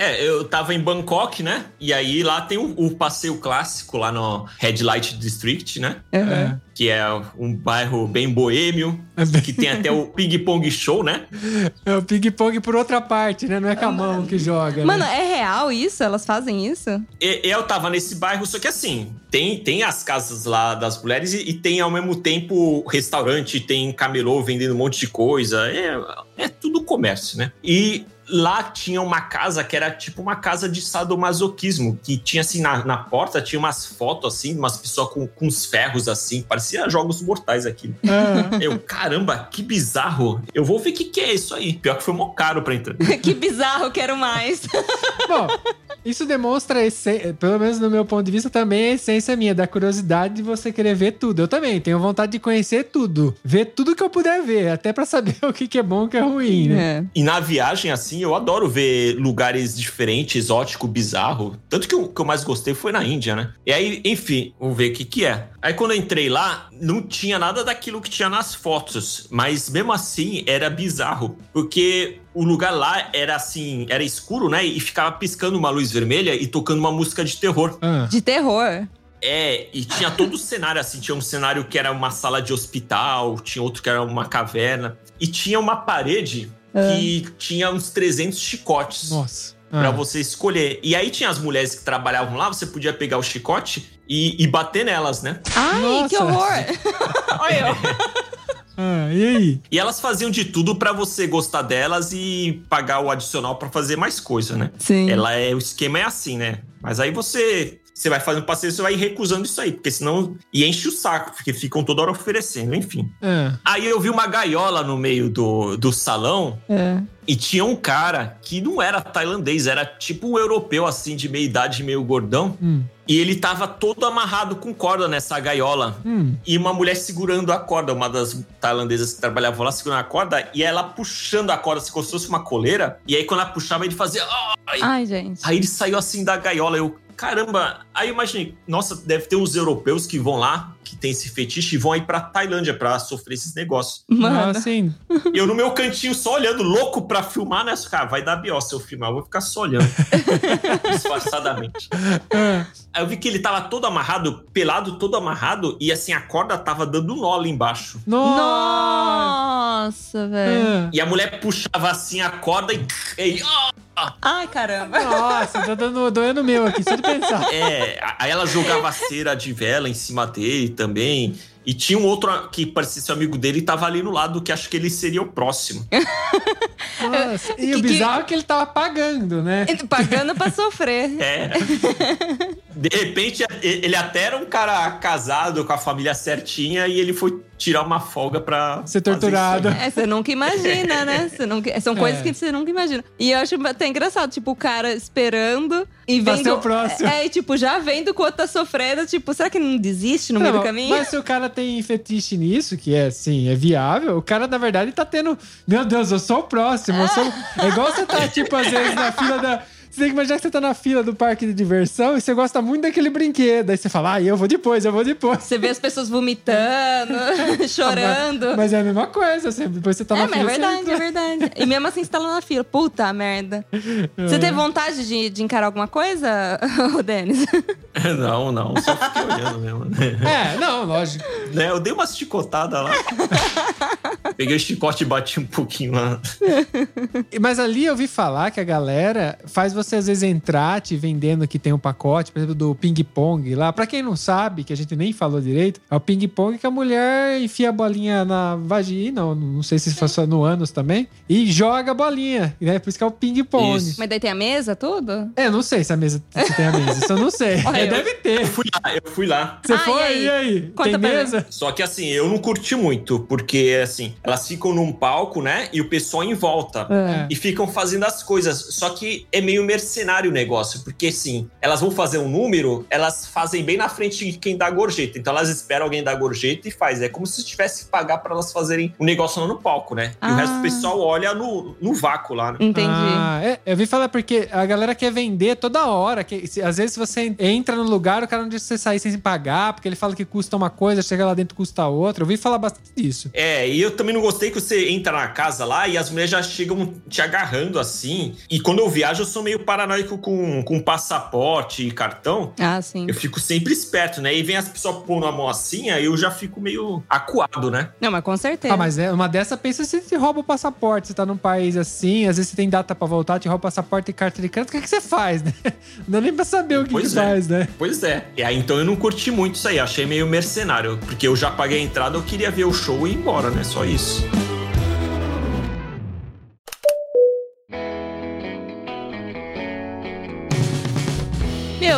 É, eu tava em Bangkok, né? E aí lá tem o, o passeio clássico lá no Red Light District, né? É. Que é um bairro bem boêmio, É bem- que tem até o Ping Pong Show, né? É o ping-pong por outra parte, né? Não é com a mão que joga. Mano, né? é real isso? Elas fazem isso? E- eu tava nesse bairro, só que assim, tem, tem as casas lá das mulheres e, e tem ao mesmo tempo restaurante, tem camelô vendendo um monte de coisa. É, é tudo comércio, né? E lá tinha uma casa que era tipo uma casa de sadomasoquismo, que tinha assim na, na porta, tinha umas fotos assim, umas pessoas com, com uns ferros assim, parecia jogos mortais aqui. Ah, Eu, caramba, que bizarro. Eu vou ver o que, que é isso aí. Pior que foi mó caro pra entrar. que bizarro, quero mais. Bom, isso demonstra, a essen- pelo menos no meu ponto de vista, também a essência minha, da curiosidade de você querer ver tudo. Eu também tenho vontade de conhecer tudo. Ver tudo que eu puder ver, até pra saber o que que é bom e o que é ruim, né? É. E na viagem, assim, eu adoro ver lugares diferentes, exótico, bizarro. Tanto que o que eu mais gostei foi na Índia, né? E aí, enfim, vamos ver o que que é. Aí quando eu entrei lá, não tinha nada daquilo que tinha nas fotos. Mas mesmo assim, era bizarro. Porque o lugar lá era assim, era escuro, né? E ficava piscando uma luz vermelha e tocando uma música de terror. Ah, De terror. É, e tinha todo o cenário assim. Tinha um cenário que era uma sala de hospital, tinha outro que era uma caverna. E tinha uma parede que tinha uns 300 chicotes nossa. pra Ah. você escolher. E aí tinha as mulheres que trabalhavam lá, você podia pegar o chicote e, e bater nelas, né? Ai, Nossa. que horror! Olha eu. Ah, e aí? E elas faziam de tudo pra você gostar delas e pagar o adicional pra fazer mais coisa, né? Sim. Ela é, o esquema é assim, né? Mas aí você você vai fazendo passeio, você vai recusando isso aí, porque senão e enche o saco, porque ficam toda hora oferecendo, enfim. Ah, Aí eu vi uma gaiola no meio do, do salão É. e tinha um cara que não era tailandês, era tipo um europeu assim de meia idade, meio gordão, hum, e ele tava todo amarrado com corda nessa gaiola. hum. E uma mulher segurando a corda, uma das tailandesas que trabalhavam lá segurando a corda, e ela puxando a corda, assim, como se fosse uma coleira. E aí, quando ela puxava, ele fazia. "Ai!" Ai, gente. Aí ele saiu assim da gaiola. Eu, caramba. Aí eu imaginei, nossa, deve ter uns europeus que vão lá, que tem esse fetiche, e vão aí pra Tailândia pra sofrer esses negócios. Mano. assim, eu no meu cantinho só olhando, louco pra filmar, né? Cara, vai dar bió se eu filmar, eu vou ficar só olhando. disfarçadamente. Aí eu vi que ele tava todo amarrado, pelado, todo amarrado, e assim, a corda tava dando nó lá embaixo. nossa! Nossa, velho. E a mulher puxava assim a corda e. e ah, Ai, caramba. Nossa, tá dando, doendo meu aqui, só de pensar. é, aí ela jogava cera de vela em cima dele também. E tinha um outro que parecia ser amigo dele e tava ali no lado, que acho que ele seria o próximo. Nossa. E Que- o que- bizarro é que ele tava pagando, né? Pagando pra sofrer. É. De repente, ele até era um cara casado com a família certinha e ele foi tirar uma folga pra. Ser fazer torturado. É, você nunca imagina, né? Você nunca... São coisas É. que você nunca imagina. E eu acho até engraçado, tipo, o cara esperando e vendo. ser o próximo. É, e, tipo, já vendo que o outro tá sofrendo, tipo, será que não desiste no meio Não, do caminho? Mas se o cara tem fetiche nisso, que é assim, é viável, o cara, na verdade, tá tendo. Meu Deus, eu sou o próximo. Eu sou... É igual você tá, tipo, às vezes, na fila da. Você tem que imaginar que você tá na fila do parque de diversão e você gosta muito daquele brinquedo. Aí você fala, ah, eu vou depois, eu vou depois. Você vê as pessoas vomitando, chorando. Mas é a mesma coisa, você, depois você tá é, na mas é fila. verdade, você é verdade. E mesmo assim, você tá lá na fila. Puta merda. Você É. teve vontade de, de encarar alguma coisa, ô Denis? Não, não, só fiquei olhando mesmo. É, não, lógico. né? Eu dei uma chicotada lá. Peguei o chicote e bati um pouquinho lá. Mas ali eu ouvi falar que a galera faz você às vezes entrar te vendendo que tem um pacote, por exemplo, do ping-pong lá. Pra quem não sabe, que a gente nem falou direito, é o ping-pong que a mulher enfia a bolinha na vagina, ou não sei se foi só no ânus também, e joga a bolinha, né? Por isso que é o ping-pong. Mas daí tem a mesa, tudo? É, eu não sei se a mesa se tem a mesa, isso eu não sei. Olha, É, eu- deve ter. Eu fui lá, eu fui lá. Você Ah, foi? e aí? E aí? Conta tem pra mim. mesa? Só que assim, eu não curti muito, porque assim, elas ficam num palco, né? E o pessoal em volta. É. E ficam fazendo as coisas. Só que é meio mercenário o negócio, porque assim, elas vão fazer um número, elas fazem bem na frente de quem dá gorjeta. Então elas esperam alguém dar gorjeta e faz. É como se tivesse que pagar pra elas fazerem um negócio lá no palco, né? E o Ah. resto do pessoal olha no, no vácuo lá, né? Entendi. Ah, é, eu vi falar porque a galera quer vender toda hora. Que, se- às vezes você entra no lugar, o cara não deixa você sair sem pagar, porque ele fala que custa uma coisa, chega lá dentro custa outra. Eu vi falar bastante disso. É, e eu também não gostei que você entra na casa lá e as mulheres já chegam te agarrando assim. E quando eu viajo, eu sou meio paranoico com, com passaporte e cartão. Ah, sim. Eu fico sempre esperto, né? E vem as pessoas pôr a mão assim, aí eu já fico meio acuado, né? Não, mas com certeza. Ah, mas é uma dessa, pensa se te rouba o passaporte. Você tá num país assim, às vezes você tem data pra voltar, te rouba o passaporte e carta de crédito, o que, que você faz, né? Não dá nem pra saber o que, Pois que é. faz, né? Pois é. E aí, então eu não curti muito isso aí. Achei meio mercenário. Porque eu já paguei a entrada, eu queria ver o show e ir embora, né? Só isso.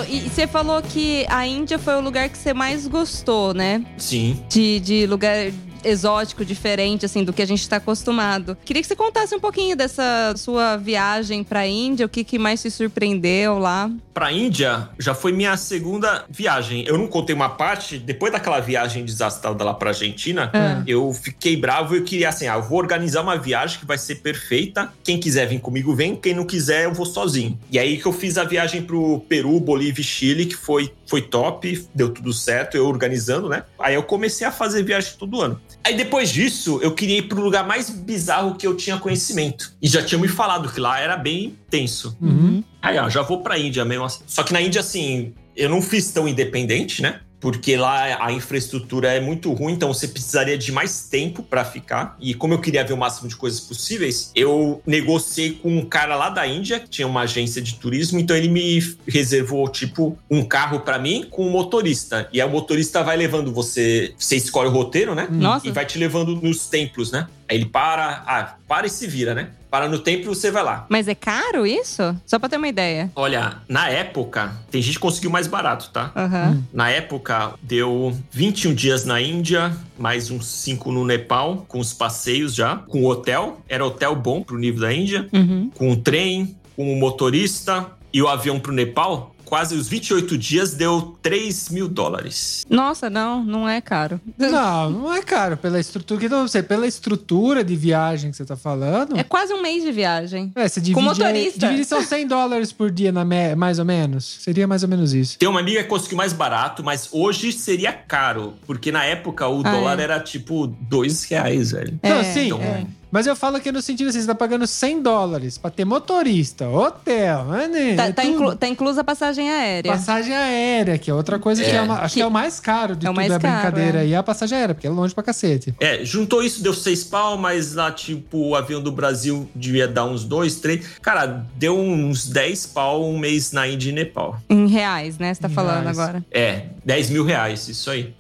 Meu, e você falou que a Índia foi o lugar que você mais gostou, né? Sim. De, de lugar exótico, diferente, assim, do que a gente tá acostumado. Queria que você contasse um pouquinho dessa sua viagem pra Índia, o que, que mais te surpreendeu lá. Pra Índia, já foi minha segunda viagem. Eu não contei uma parte, depois daquela viagem desastrada lá pra Argentina, Ah. eu fiquei bravo e eu queria assim, ah, eu vou organizar uma viagem que vai ser perfeita. Quem quiser vir comigo, vem. Quem não quiser, eu vou sozinho. E aí que eu fiz a viagem pro Peru, Bolívia e Chile, que foi, foi top, deu tudo certo, eu organizando, né? Aí eu comecei a fazer viagem todo ano. Aí depois disso, eu queria ir pro lugar mais bizarro que eu tinha conhecimento. E já tinham me falado que lá era bem tenso. Uhum. Aí, ó, já vou pra Índia mesmo. assim. Só que na Índia, assim, eu não fiz tão independente, né? Porque lá a infraestrutura é muito ruim, então você precisaria de mais tempo para ficar. E como eu queria ver o máximo de coisas possíveis, eu negociei com um cara lá da Índia, que tinha uma agência de turismo, então ele me reservou, tipo, um carro para mim com um motorista. E aí o motorista vai levando você, você escolhe o roteiro, né? Nossa. E vai te levando nos templos, né? Aí ele para, ah, para e se vira, né? Para no templo, você vai lá. Mas é caro isso? Só pra ter uma ideia. Olha, na época, tem gente que conseguiu mais barato, tá? Aham. Na época, deu 21 dias na Índia, mais uns 5 no Nepal, com os passeios já, com hotel. Era hotel bom pro nível da Índia, Uhum. com o trem, com o motorista e o avião pro Nepal. Quase os 28 dias deu 3 mil dólares. Nossa, não, não é caro. Não, não é caro. Pela estrutura que não sei, pela estrutura de viagem que você tá falando. É quase um mês de viagem. É, você divide, motorista. divide são 100 dólares por dia, na me- mais ou menos. Seria mais ou menos isso. Tem uma amiga que conseguiu mais barato, mas hoje seria caro, porque na época o Ah, dólar é. era tipo 2 reais, velho. Não, É, sim. então- é. Mas eu falo que no sentido assim, você tá pagando 100 dólares pra ter motorista, hotel, né? Tá, é tá, inclu- tá inclusa a passagem aérea. Passagem aérea, que é outra coisa que É. é, uma- acho que, Que- é o mais caro de é tudo a caro, brincadeira é. aí, é a passagem aérea, porque é longe pra cacete. É, juntou isso, deu seis pau, mas lá, tipo, o avião do Brasil devia dar uns dois, três. Cara, deu uns 10 pau um mês na Índia e Nepal. Em reais, né? Você tá Em falando reais. agora. É, 10 mil reais, isso aí.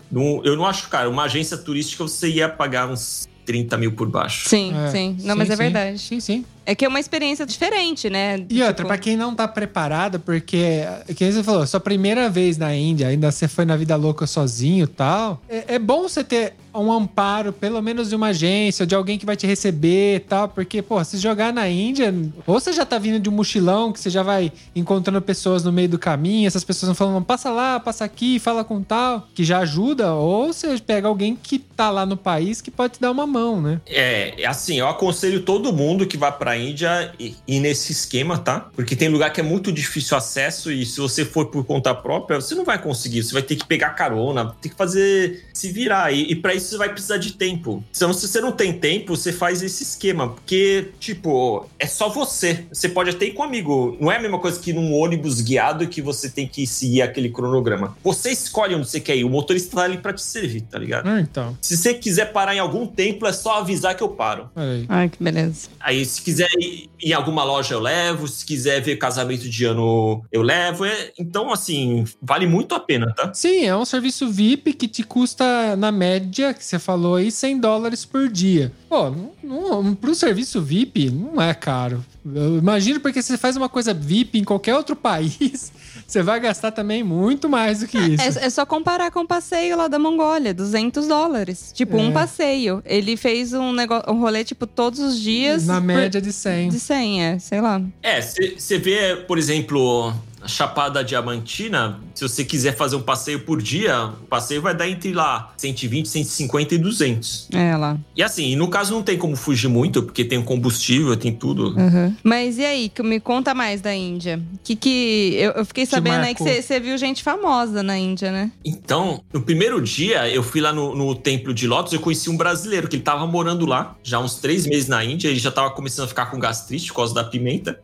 Eu não acho, cara, uma agência turística você ia pagar uns 30 mil por baixo. Sim, É, sim. Não, sim, mas é sim. verdade. Sim, sim. É que é uma experiência diferente, né? E outra, Tipo, pra quem não tá preparado, porque, que você falou, sua primeira vez na Índia, ainda você foi na vida louca sozinho e tal, é, é bom você ter um amparo, pelo menos de uma agência, ou de alguém que vai te receber e tal, porque, pô, se jogar na Índia, ou você já tá vindo de um mochilão, que você já vai encontrando pessoas no meio do caminho, essas pessoas vão falando, passa lá, passa aqui, fala com tal, que já ajuda, ou você pega alguém que tá lá no país que pode te dar uma mão, né? É, assim, eu aconselho todo mundo que vai pra Índia e ir nesse esquema, tá? Porque tem lugar que é muito difícil acesso e se você for por conta própria, você não vai conseguir. Você vai ter que pegar carona, tem que fazer, se virar. E, e para isso você vai precisar de tempo. Então, se você não tem tempo, você faz esse esquema. Porque, tipo, é só você. Você pode até ir com um amigo. Não é a mesma coisa que num ônibus guiado que você tem que seguir aquele cronograma. Você escolhe onde você quer ir. O motorista tá ali pra te servir, tá ligado? Ah, então, Se você quiser parar em algum templo, é só avisar que eu paro. Ai, que beleza. Aí, se quiser ir em alguma loja, eu levo. Se quiser ver casamento de ano, eu levo. É, então, assim, vale muito a pena, tá? Sim, é um serviço VIP que te custa, na média, que você falou aí, 100 dólares por dia. Pô, não, pro serviço VIP, não é caro. Eu imagino porque você faz uma coisa VIP em qualquer outro país, você vai gastar também muito mais do que isso. É, é só comparar com o passeio lá da Mongólia, 200 dólares. Tipo, É. um passeio. Ele fez um, negócio, um rolê, tipo, todos os dias. Na por- média de 100. De 100, é. Sei lá. É, você vê, por exemplo, Chapada Diamantina. Se você quiser fazer um passeio por dia, o passeio vai dar entre lá 120, 150 e 200. É, lá. E assim, no caso não tem como fugir muito, porque tem o combustível, tem tudo. Uhum. Mas e aí, me conta mais da Índia. Que que. Eu, eu fiquei sabendo aí que você viu gente famosa na Índia, né? Então, no primeiro dia, eu fui lá no, no templo de Lotus, eu conheci um brasileiro que ele tava morando lá, já há uns três meses na Índia, ele já tava começando a ficar com gastrite por causa da pimenta.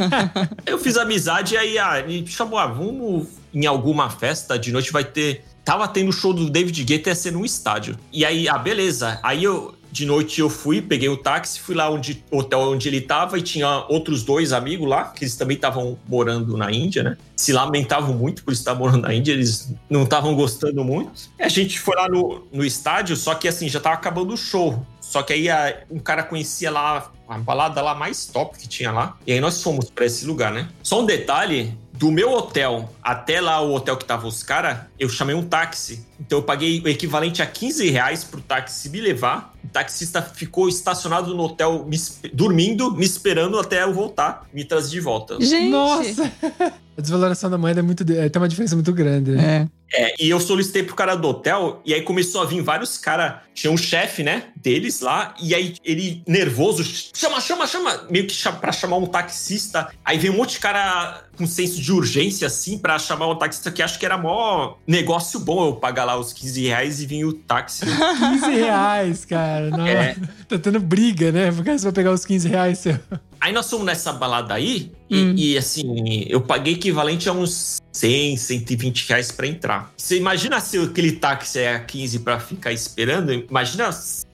eu fiz amizade e aí ah, ele chamou, ah, vamos em alguma festa de noite, vai ter. Tava tendo show do David Guetta, ia ser num estádio. E aí, ah, beleza. Aí eu, de noite eu fui, peguei o táxi, fui lá onde hotel onde ele tava e tinha outros dois amigos lá, que eles também estavam morando na Índia, né? Se lamentavam muito por estar morando na Índia, eles não estavam gostando muito. E a gente foi lá no, no estádio, só que assim, já tava acabando o show. Só que aí a- um cara conhecia lá a balada lá mais top que tinha lá. E aí nós fomos pra esse lugar, né? Só um detalhe, do meu hotel até lá o hotel que tava os caras, eu chamei um táxi. Então eu paguei o equivalente a 15 reais pro táxi me levar. O taxista ficou estacionado no hotel, me dormindo, me esperando até eu voltar, me trazer de volta. Gente! Nossa! A desvalorização da moeda é muito, é, tem uma diferença muito grande. né? É. É, e eu solicitei pro cara do hotel, e aí começou a vir vários caras. Tinha um chefe, né, deles lá, e aí ele, nervoso, chama, chama, chama, meio que pra chamar um taxista. Aí veio um monte de cara com senso de urgência, assim, pra chamar um taxista que acho que era mó negócio bom eu pagar lá os 15 reais e vir o táxi. 15 reais, cara. Nossa. É. Tá tendo briga, né? Porque você vai pegar os 15 reais seu. Aí nós fomos nessa balada aí, e- Hum. e, assim, eu paguei equivalente a uns 100, 120 reais pra entrar. Você imagina se aquele táxi é a 15 pra ficar esperando? Imagina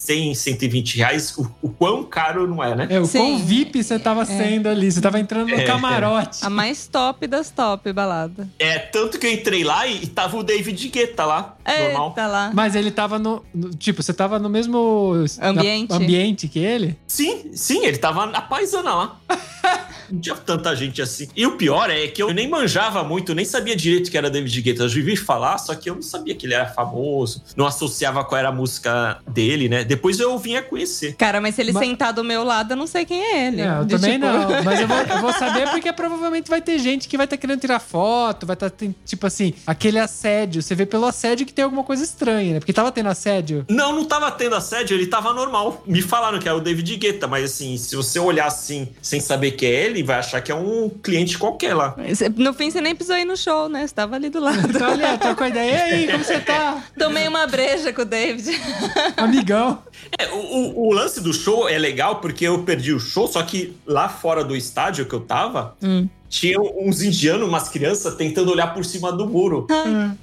100, 120 reais, o, o quão caro não é, né? É, o quão Sim. VIP você tava sendo ali. Você tava entrando no É, camarote. A mais top das top balada. É, tanto que eu entrei lá e, e tava o David Guetta lá, normal. Eita lá. Mas ele tava no, no- Tipo, você tava no mesmo Ambiente. na- ambiente que ele? Sim, sim, ele tava na paisana lá. Não tinha tanta gente assim. E o pior é que eu nem manjava muito, nem sabia direito que era David Guetta. Eu já ouvi falar, só que eu não sabia que ele era famoso, não associava qual era a música dele, né? Depois eu vinha conhecer. Cara, mas se ele Mas- sentar do meu lado, eu não sei quem é ele. É, eu também tipo, não. Mas eu vou, eu vou saber porque provavelmente vai ter gente que vai estar querendo tirar foto, vai estar, tipo assim, aquele assédio. Você vê pelo assédio que tem alguma coisa estranha, né? Porque tava tendo assédio. Não, não tava tendo assédio, ele tava normal. Me falaram que era o David Guetta, mas assim, se você olhar assim, sem saber que é ele, vai achar que é um cliente qualquer lá. Cê- No fim, você nem precisou ir no show, né? Você tava ali do lado. Então, olha, trocou ideia. E aí, como você tá? Tomei uma breja com o David. Amigão. É, o, o- lance do show é legal porque eu perdi o show, só que lá fora do estádio que eu tava, Hum. tinha uns indianos, umas crianças, tentando olhar por cima do muro.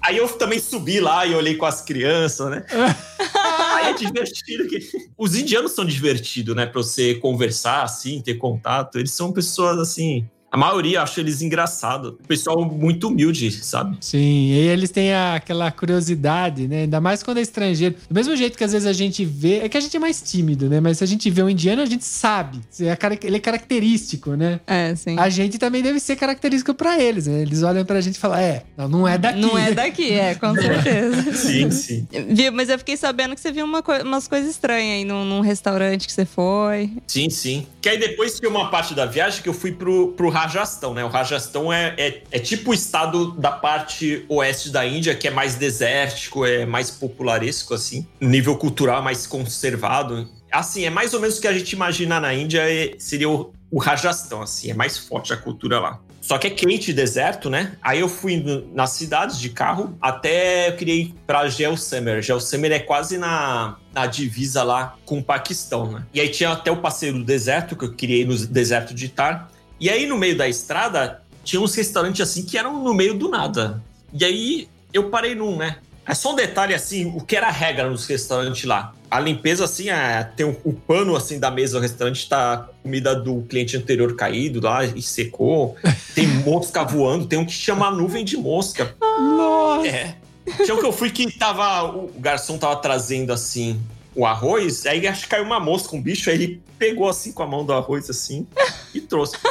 Aí eu também subi lá e olhei com as crianças, né? Aí é divertido. que- Os indianos são divertidos, né? Pra você conversar assim, ter contato. Eles são pessoas assim. A maioria acho eles engraçados. Pessoal muito humilde, sabe? Sim, e eles têm a- aquela curiosidade, né? Ainda mais quando é estrangeiro. Do mesmo jeito que às vezes a gente vê. É que a gente é mais tímido, né? Mas se a gente vê um indiano, a gente sabe. É Ele é característico, né? É, sim. A gente também deve ser característico pra eles, né? Eles olham pra gente e falam: é, não, não é daqui. Não é daqui, é, com certeza. Sim, sim. Viu? Mas eu fiquei sabendo que você viu uma coi- umas coisas estranhas aí num, num restaurante que você foi. Sim, sim. Que aí depois tinha uma parte da viagem que eu fui pro, pro Rajastão, né? O Rajastão é, é, é tipo o estado da parte oeste da Índia, que é mais desértico, é mais popularesco, assim. Nível cultural mais conservado. Assim, é mais ou menos o que a gente imagina na Índia é- seria o, o Rajastão, assim. É mais forte a cultura lá. Só que é quente e deserto, né? Aí eu fui nas cidades de carro até eu queria ir pra Jaisalmer. Jaisalmer é quase na, na divisa lá com o Paquistão, né? E aí tinha até o passeio do deserto, que eu queria ir no deserto de Tar. E aí no meio da estrada tinha uns restaurantes assim que eram no meio do nada. E aí eu parei num, né? É só um detalhe assim, o que era a regra nos restaurantes lá. A limpeza, assim, é, tem o, pano assim da mesa do restaurante, tá comida do cliente anterior caído lá e secou. Tem mosca voando, tem um que chama nuvem de mosca. Nossa! É. Tinha um que eu fui que tava. O garçom tava trazendo assim o arroz, aí acho que caiu uma mosca, um bicho, aí ele pegou assim com a mão do arroz assim e trouxe.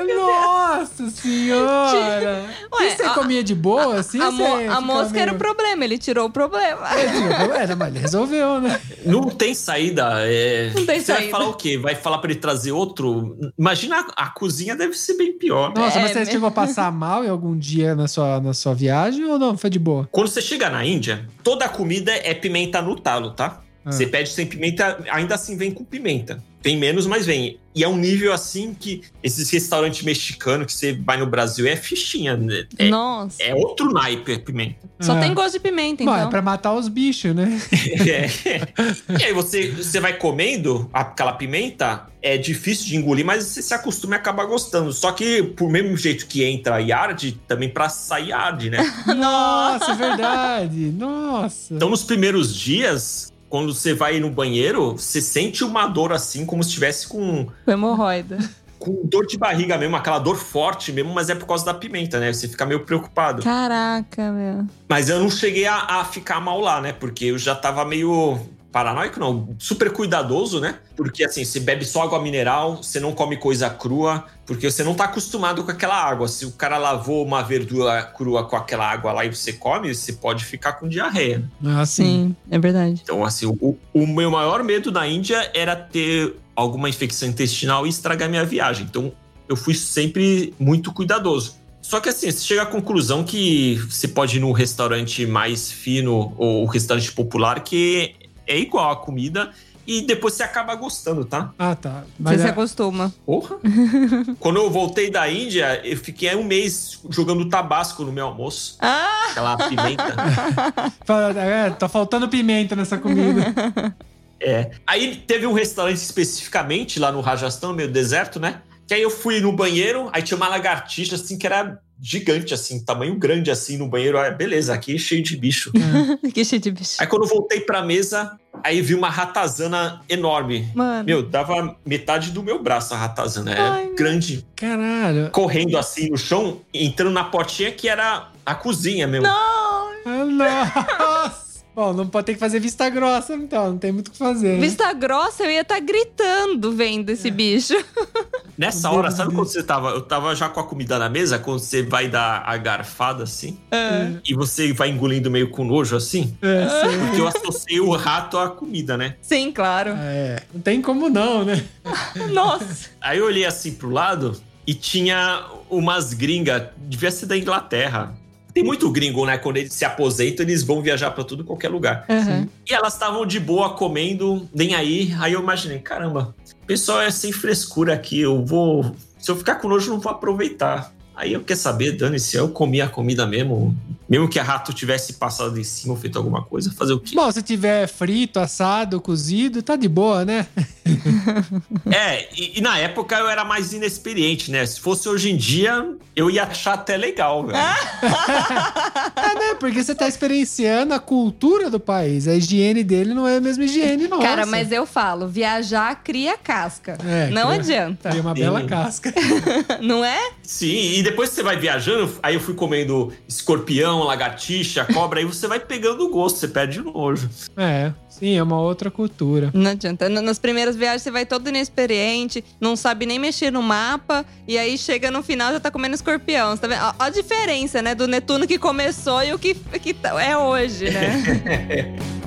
Nossa senhora! Ué, e você a- comia de boa, assim? a mo- a mosca era o meio- problema, ele tirou o problema. Era, mas ele resolveu, né? Não tem saída. É... Não tem Você vai saída. falar o quê? Vai falar pra ele trazer outro? Imagina, a, a cozinha deve ser bem pior. Nossa, É, mas você chegou a passar mal em algum dia na sua, na sua viagem ou não? Foi de boa? Quando você chega na Índia, toda a comida é pimenta no talo, tá? Ah. Você pede sem pimenta, ainda assim vem com pimenta. Tem menos, mas vem. E é um nível assim que esses restaurantes mexicanos que você vai no Brasil é fichinha. né? É, Nossa. é outro naipe a pimenta. Só Ah. tem gosto de pimenta, Bom, então. é pra matar os bichos, né? É. E aí você, você vai comendo aquela pimenta, é difícil de engolir, mas você se acostuma e acaba gostando. Só que, por mesmo jeito que entra e arde, também pra sair arde, né? Nossa, é verdade. Nossa. Então, nos primeiros dias, quando você vai no banheiro, você sente uma dor assim, como se estivesse com, hemorroida. com dor de barriga mesmo, aquela dor forte mesmo, mas é por causa da pimenta, né? Você fica meio preocupado. Caraca, meu. Mas eu não cheguei a, a ficar mal lá, né? Porque eu já tava meio paranoico, não, super cuidadoso, né? Porque assim, você bebe só água mineral, você não come coisa crua, porque você não tá acostumado com aquela água. Se o cara lavou uma verdura crua com aquela água lá e você come, você pode ficar com diarreia. Ah, sim. Sim, é verdade. Então, assim, o, o meu maior medo na Índia era ter alguma infecção intestinal e estragar minha viagem. Então, eu fui sempre muito cuidadoso. Só que assim, você chega à conclusão que você pode ir num restaurante mais fino ou restaurante popular que é igual a comida e depois você acaba gostando, tá? Ah, tá. Você Mas se é- acostuma. Porra! Quando eu voltei da Índia, eu fiquei um mês jogando tabasco no meu almoço. Ah! Aquela pimenta. É, tá faltando pimenta nessa comida. É. Aí teve um restaurante especificamente lá no Rajastão, meio deserto, né? Que aí eu fui no banheiro, aí tinha uma lagartixa assim que era gigante, assim, tamanho grande assim no banheiro. Ah, beleza, aqui é cheio de bicho. que cheio de bicho. Aí quando eu voltei pra mesa, aí vi uma ratazana enorme. Mano. Meu, dava metade do meu braço a ratazana. Era Ai, meu- grande, Caralho. correndo assim no chão, entrando na portinha que era a cozinha mesmo. Não! Ah, Nossa. Bom, não pode ter que fazer vista grossa, então. Não tem muito o que fazer. né? Vista grossa, eu ia estar gritando vendo esse bicho. Nessa Meu hora, Deus sabe do quando você tava? Eu tava já com a comida na mesa, quando você vai dar a garfada assim, e você vai engolindo meio com nojo assim. É, sim. Porque eu associei o rato à comida, né? Sim, claro. É, não tem como não, né? Nossa. Aí eu olhei assim pro lado e tinha umas gringas, devia ser da Inglaterra. Tem muito gringo, né? Quando eles se aposentam, eles vão viajar pra tudo qualquer lugar. Uhum. E elas estavam de boa comendo, nem aí. Aí eu imaginei, caramba, pessoal é sem frescura aqui. Eu vou. Se eu ficar com nojo, não vou aproveitar. Aí eu quer saber, dane-se, eu comi a comida mesmo. Mesmo que a rato tivesse passado em cima ou feito alguma coisa, fazer o quê? Bom, se tiver frito, assado, cozido, tá de boa, né? É, e, e na época eu era mais inexperiente, né? Se fosse hoje em dia, eu ia achar até legal, velho. É, né? Porque você tá experienciando a cultura do país. A higiene dele não é a mesma higiene nossa. Cara, mas eu falo, viajar cria casca. É, não cria- adianta. Tem uma Sim. bela casca. Não é? Sim, e depois que você vai viajando, aí eu fui comendo escorpião, lagartixa, cobra, aí você vai pegando o gosto, você perde o nojo. É, sim, é uma outra cultura. Não adianta. Nas primeiras viagens você vai todo inexperiente, não sabe nem mexer no mapa, e aí chega no final já tá comendo escorpião. Você tá vendo? Ó, ó a diferença, né? Do Netuno que começou e o que, que tá- é hoje, né?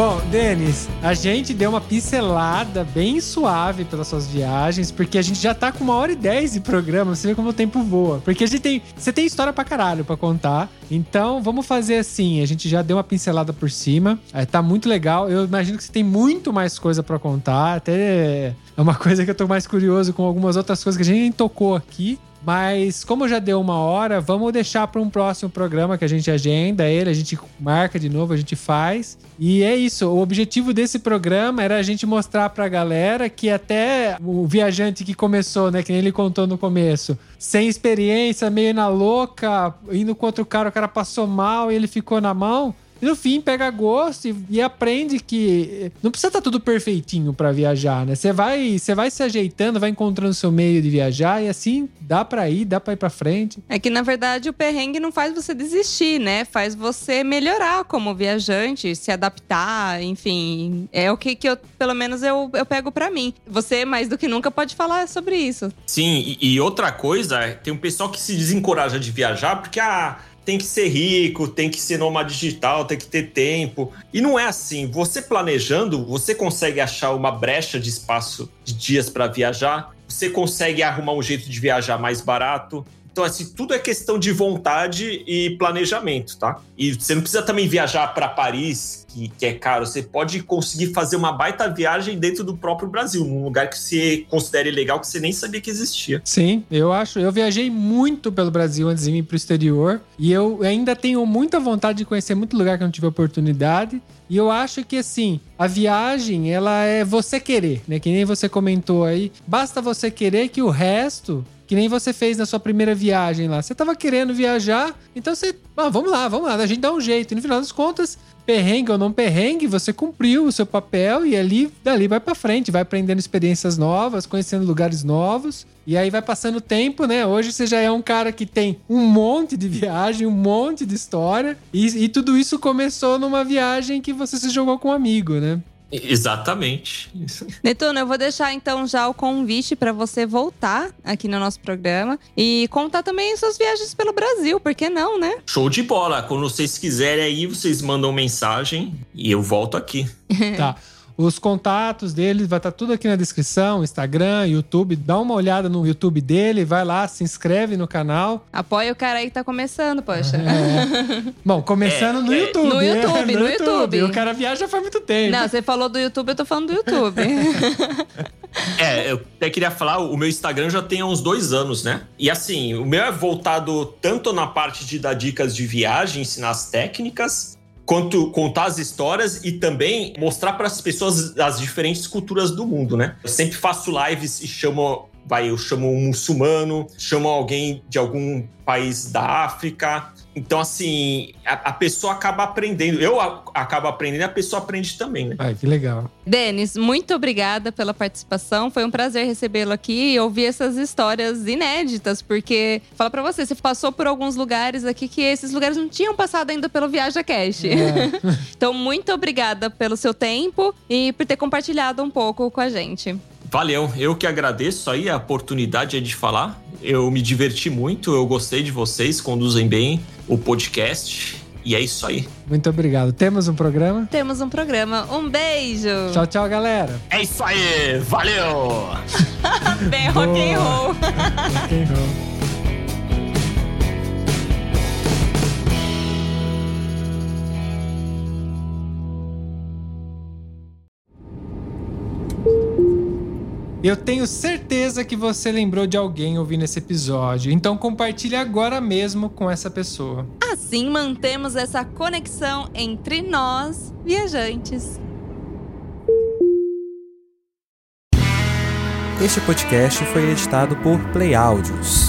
Bom, Denis, a gente deu uma pincelada bem suave pelas suas viagens, porque a gente já tá com uma hora e dez de programa, você vê como o tempo voa. Porque a gente tem. Você tem história pra caralho pra contar. Então, vamos fazer assim: a gente já deu uma pincelada por cima. é, tá muito legal. Eu imagino que você tem muito mais coisa pra contar. Até é uma coisa que eu tô mais curioso com algumas outras coisas que a gente nem tocou aqui. Mas como já deu uma hora, vamos deixar para um próximo programa que a gente agenda ele, a gente marca de novo, a gente faz. E é isso. O objetivo desse programa era a gente mostrar pra galera que até o viajante que começou, né, que ele contou no começo, sem experiência, meio na louca, indo contra o cara, o cara passou mal e ele ficou na mão. E no fim pega gosto e, e aprende que não precisa estar tudo perfeitinho pra viajar, né? Você vai, você vai se ajeitando, vai encontrando seu meio de viajar e assim dá pra ir, dá pra ir pra frente. É que, na verdade, o perrengue não faz você desistir, né? Faz você melhorar como viajante, se adaptar, enfim. É o que, que eu, pelo menos, eu, eu pego pra mim. Você, mais do que nunca, pode falar sobre isso. Sim, e, e outra coisa, tem um pessoal que se desencoraja de viajar porque ah, tem que ser rico, tem que ser nômade digital, tem que ter tempo. E não é assim. Você planejando, você consegue achar uma brecha de espaço de dias para viajar, você consegue arrumar um jeito de viajar mais barato. Então, assim, tudo é questão de vontade e planejamento, tá? E você não precisa também viajar para Paris, que, que é caro. Você pode conseguir fazer uma baita viagem dentro do próprio Brasil, num lugar que você considere legal, que você nem sabia que existia. Sim, eu acho. Eu viajei muito pelo Brasil antes de ir pro exterior. E eu ainda tenho muita vontade de conhecer muito lugar que eu não tive oportunidade. E eu acho que, assim, a viagem, ela é você querer, né? Que nem você comentou aí. Basta você querer que o resto. Que nem você fez na sua primeira viagem lá. Você tava querendo viajar, então você. Ah, vamos lá, vamos lá, a gente dá um jeito. E no final das contas, perrengue ou não perrengue, você cumpriu o seu papel e ali, dali vai pra frente, vai aprendendo experiências novas, conhecendo lugares novos. E aí vai passando o tempo, né? Hoje você já é um cara que tem um monte de viagem, um monte de história. E, e tudo isso começou numa viagem que você se jogou com um amigo, né? Exatamente. Netuno, eu vou deixar então já o convite para você voltar aqui no nosso programa e contar também suas viagens pelo Brasil, por que não, né? Show de bola. Quando vocês quiserem aí, vocês mandam mensagem e eu volto aqui. Tá. Os contatos dele vai estar tudo aqui na descrição, Instagram, YouTube. Dá uma olhada no YouTube dele, vai lá, se inscreve no canal. Apoia o cara aí que tá começando, poxa. É. Bom, começando É, no é. YouTube. No né? YouTube, no YouTube. O cara viaja faz muito tempo. Não, você falou do YouTube, eu tô falando do YouTube. É, eu até queria falar, o meu Instagram já tem há uns dois anos, né? E assim, o meu é voltado tanto na parte de dar dicas de viagem, ensinar as técnicas, quanto contar as histórias e também mostrar para as pessoas as diferentes culturas do mundo, né? Eu sempre faço lives e chamo, vai, eu chamo um muçulmano, chamo alguém de algum país da África. Então, assim, a, a pessoa acaba aprendendo. Eu a, acabo aprendendo e a pessoa aprende também, né? Ai, que legal. Denis, muito obrigada pela participação. Foi um prazer recebê-lo aqui e ouvir essas histórias inéditas, porque fala pra você, você passou por alguns lugares aqui que esses lugares não tinham passado ainda pelo Viaja Cash. É. então, muito obrigada pelo seu tempo e por ter compartilhado um pouco com a gente. Valeu, eu que agradeço aí a oportunidade de falar. Eu me diverti muito, eu gostei de vocês, conduzem bem o podcast. E é isso aí. Muito obrigado. Temos um programa? Temos um programa. Um beijo. Tchau, tchau, galera. É isso aí, valeu! Bem rock and roll. Rock and roll. Eu tenho certeza que você lembrou de alguém ouvindo esse episódio, então compartilhe agora mesmo com essa pessoa. Assim mantemos essa conexão entre nós, viajantes. Este podcast foi editado por Play Áudios.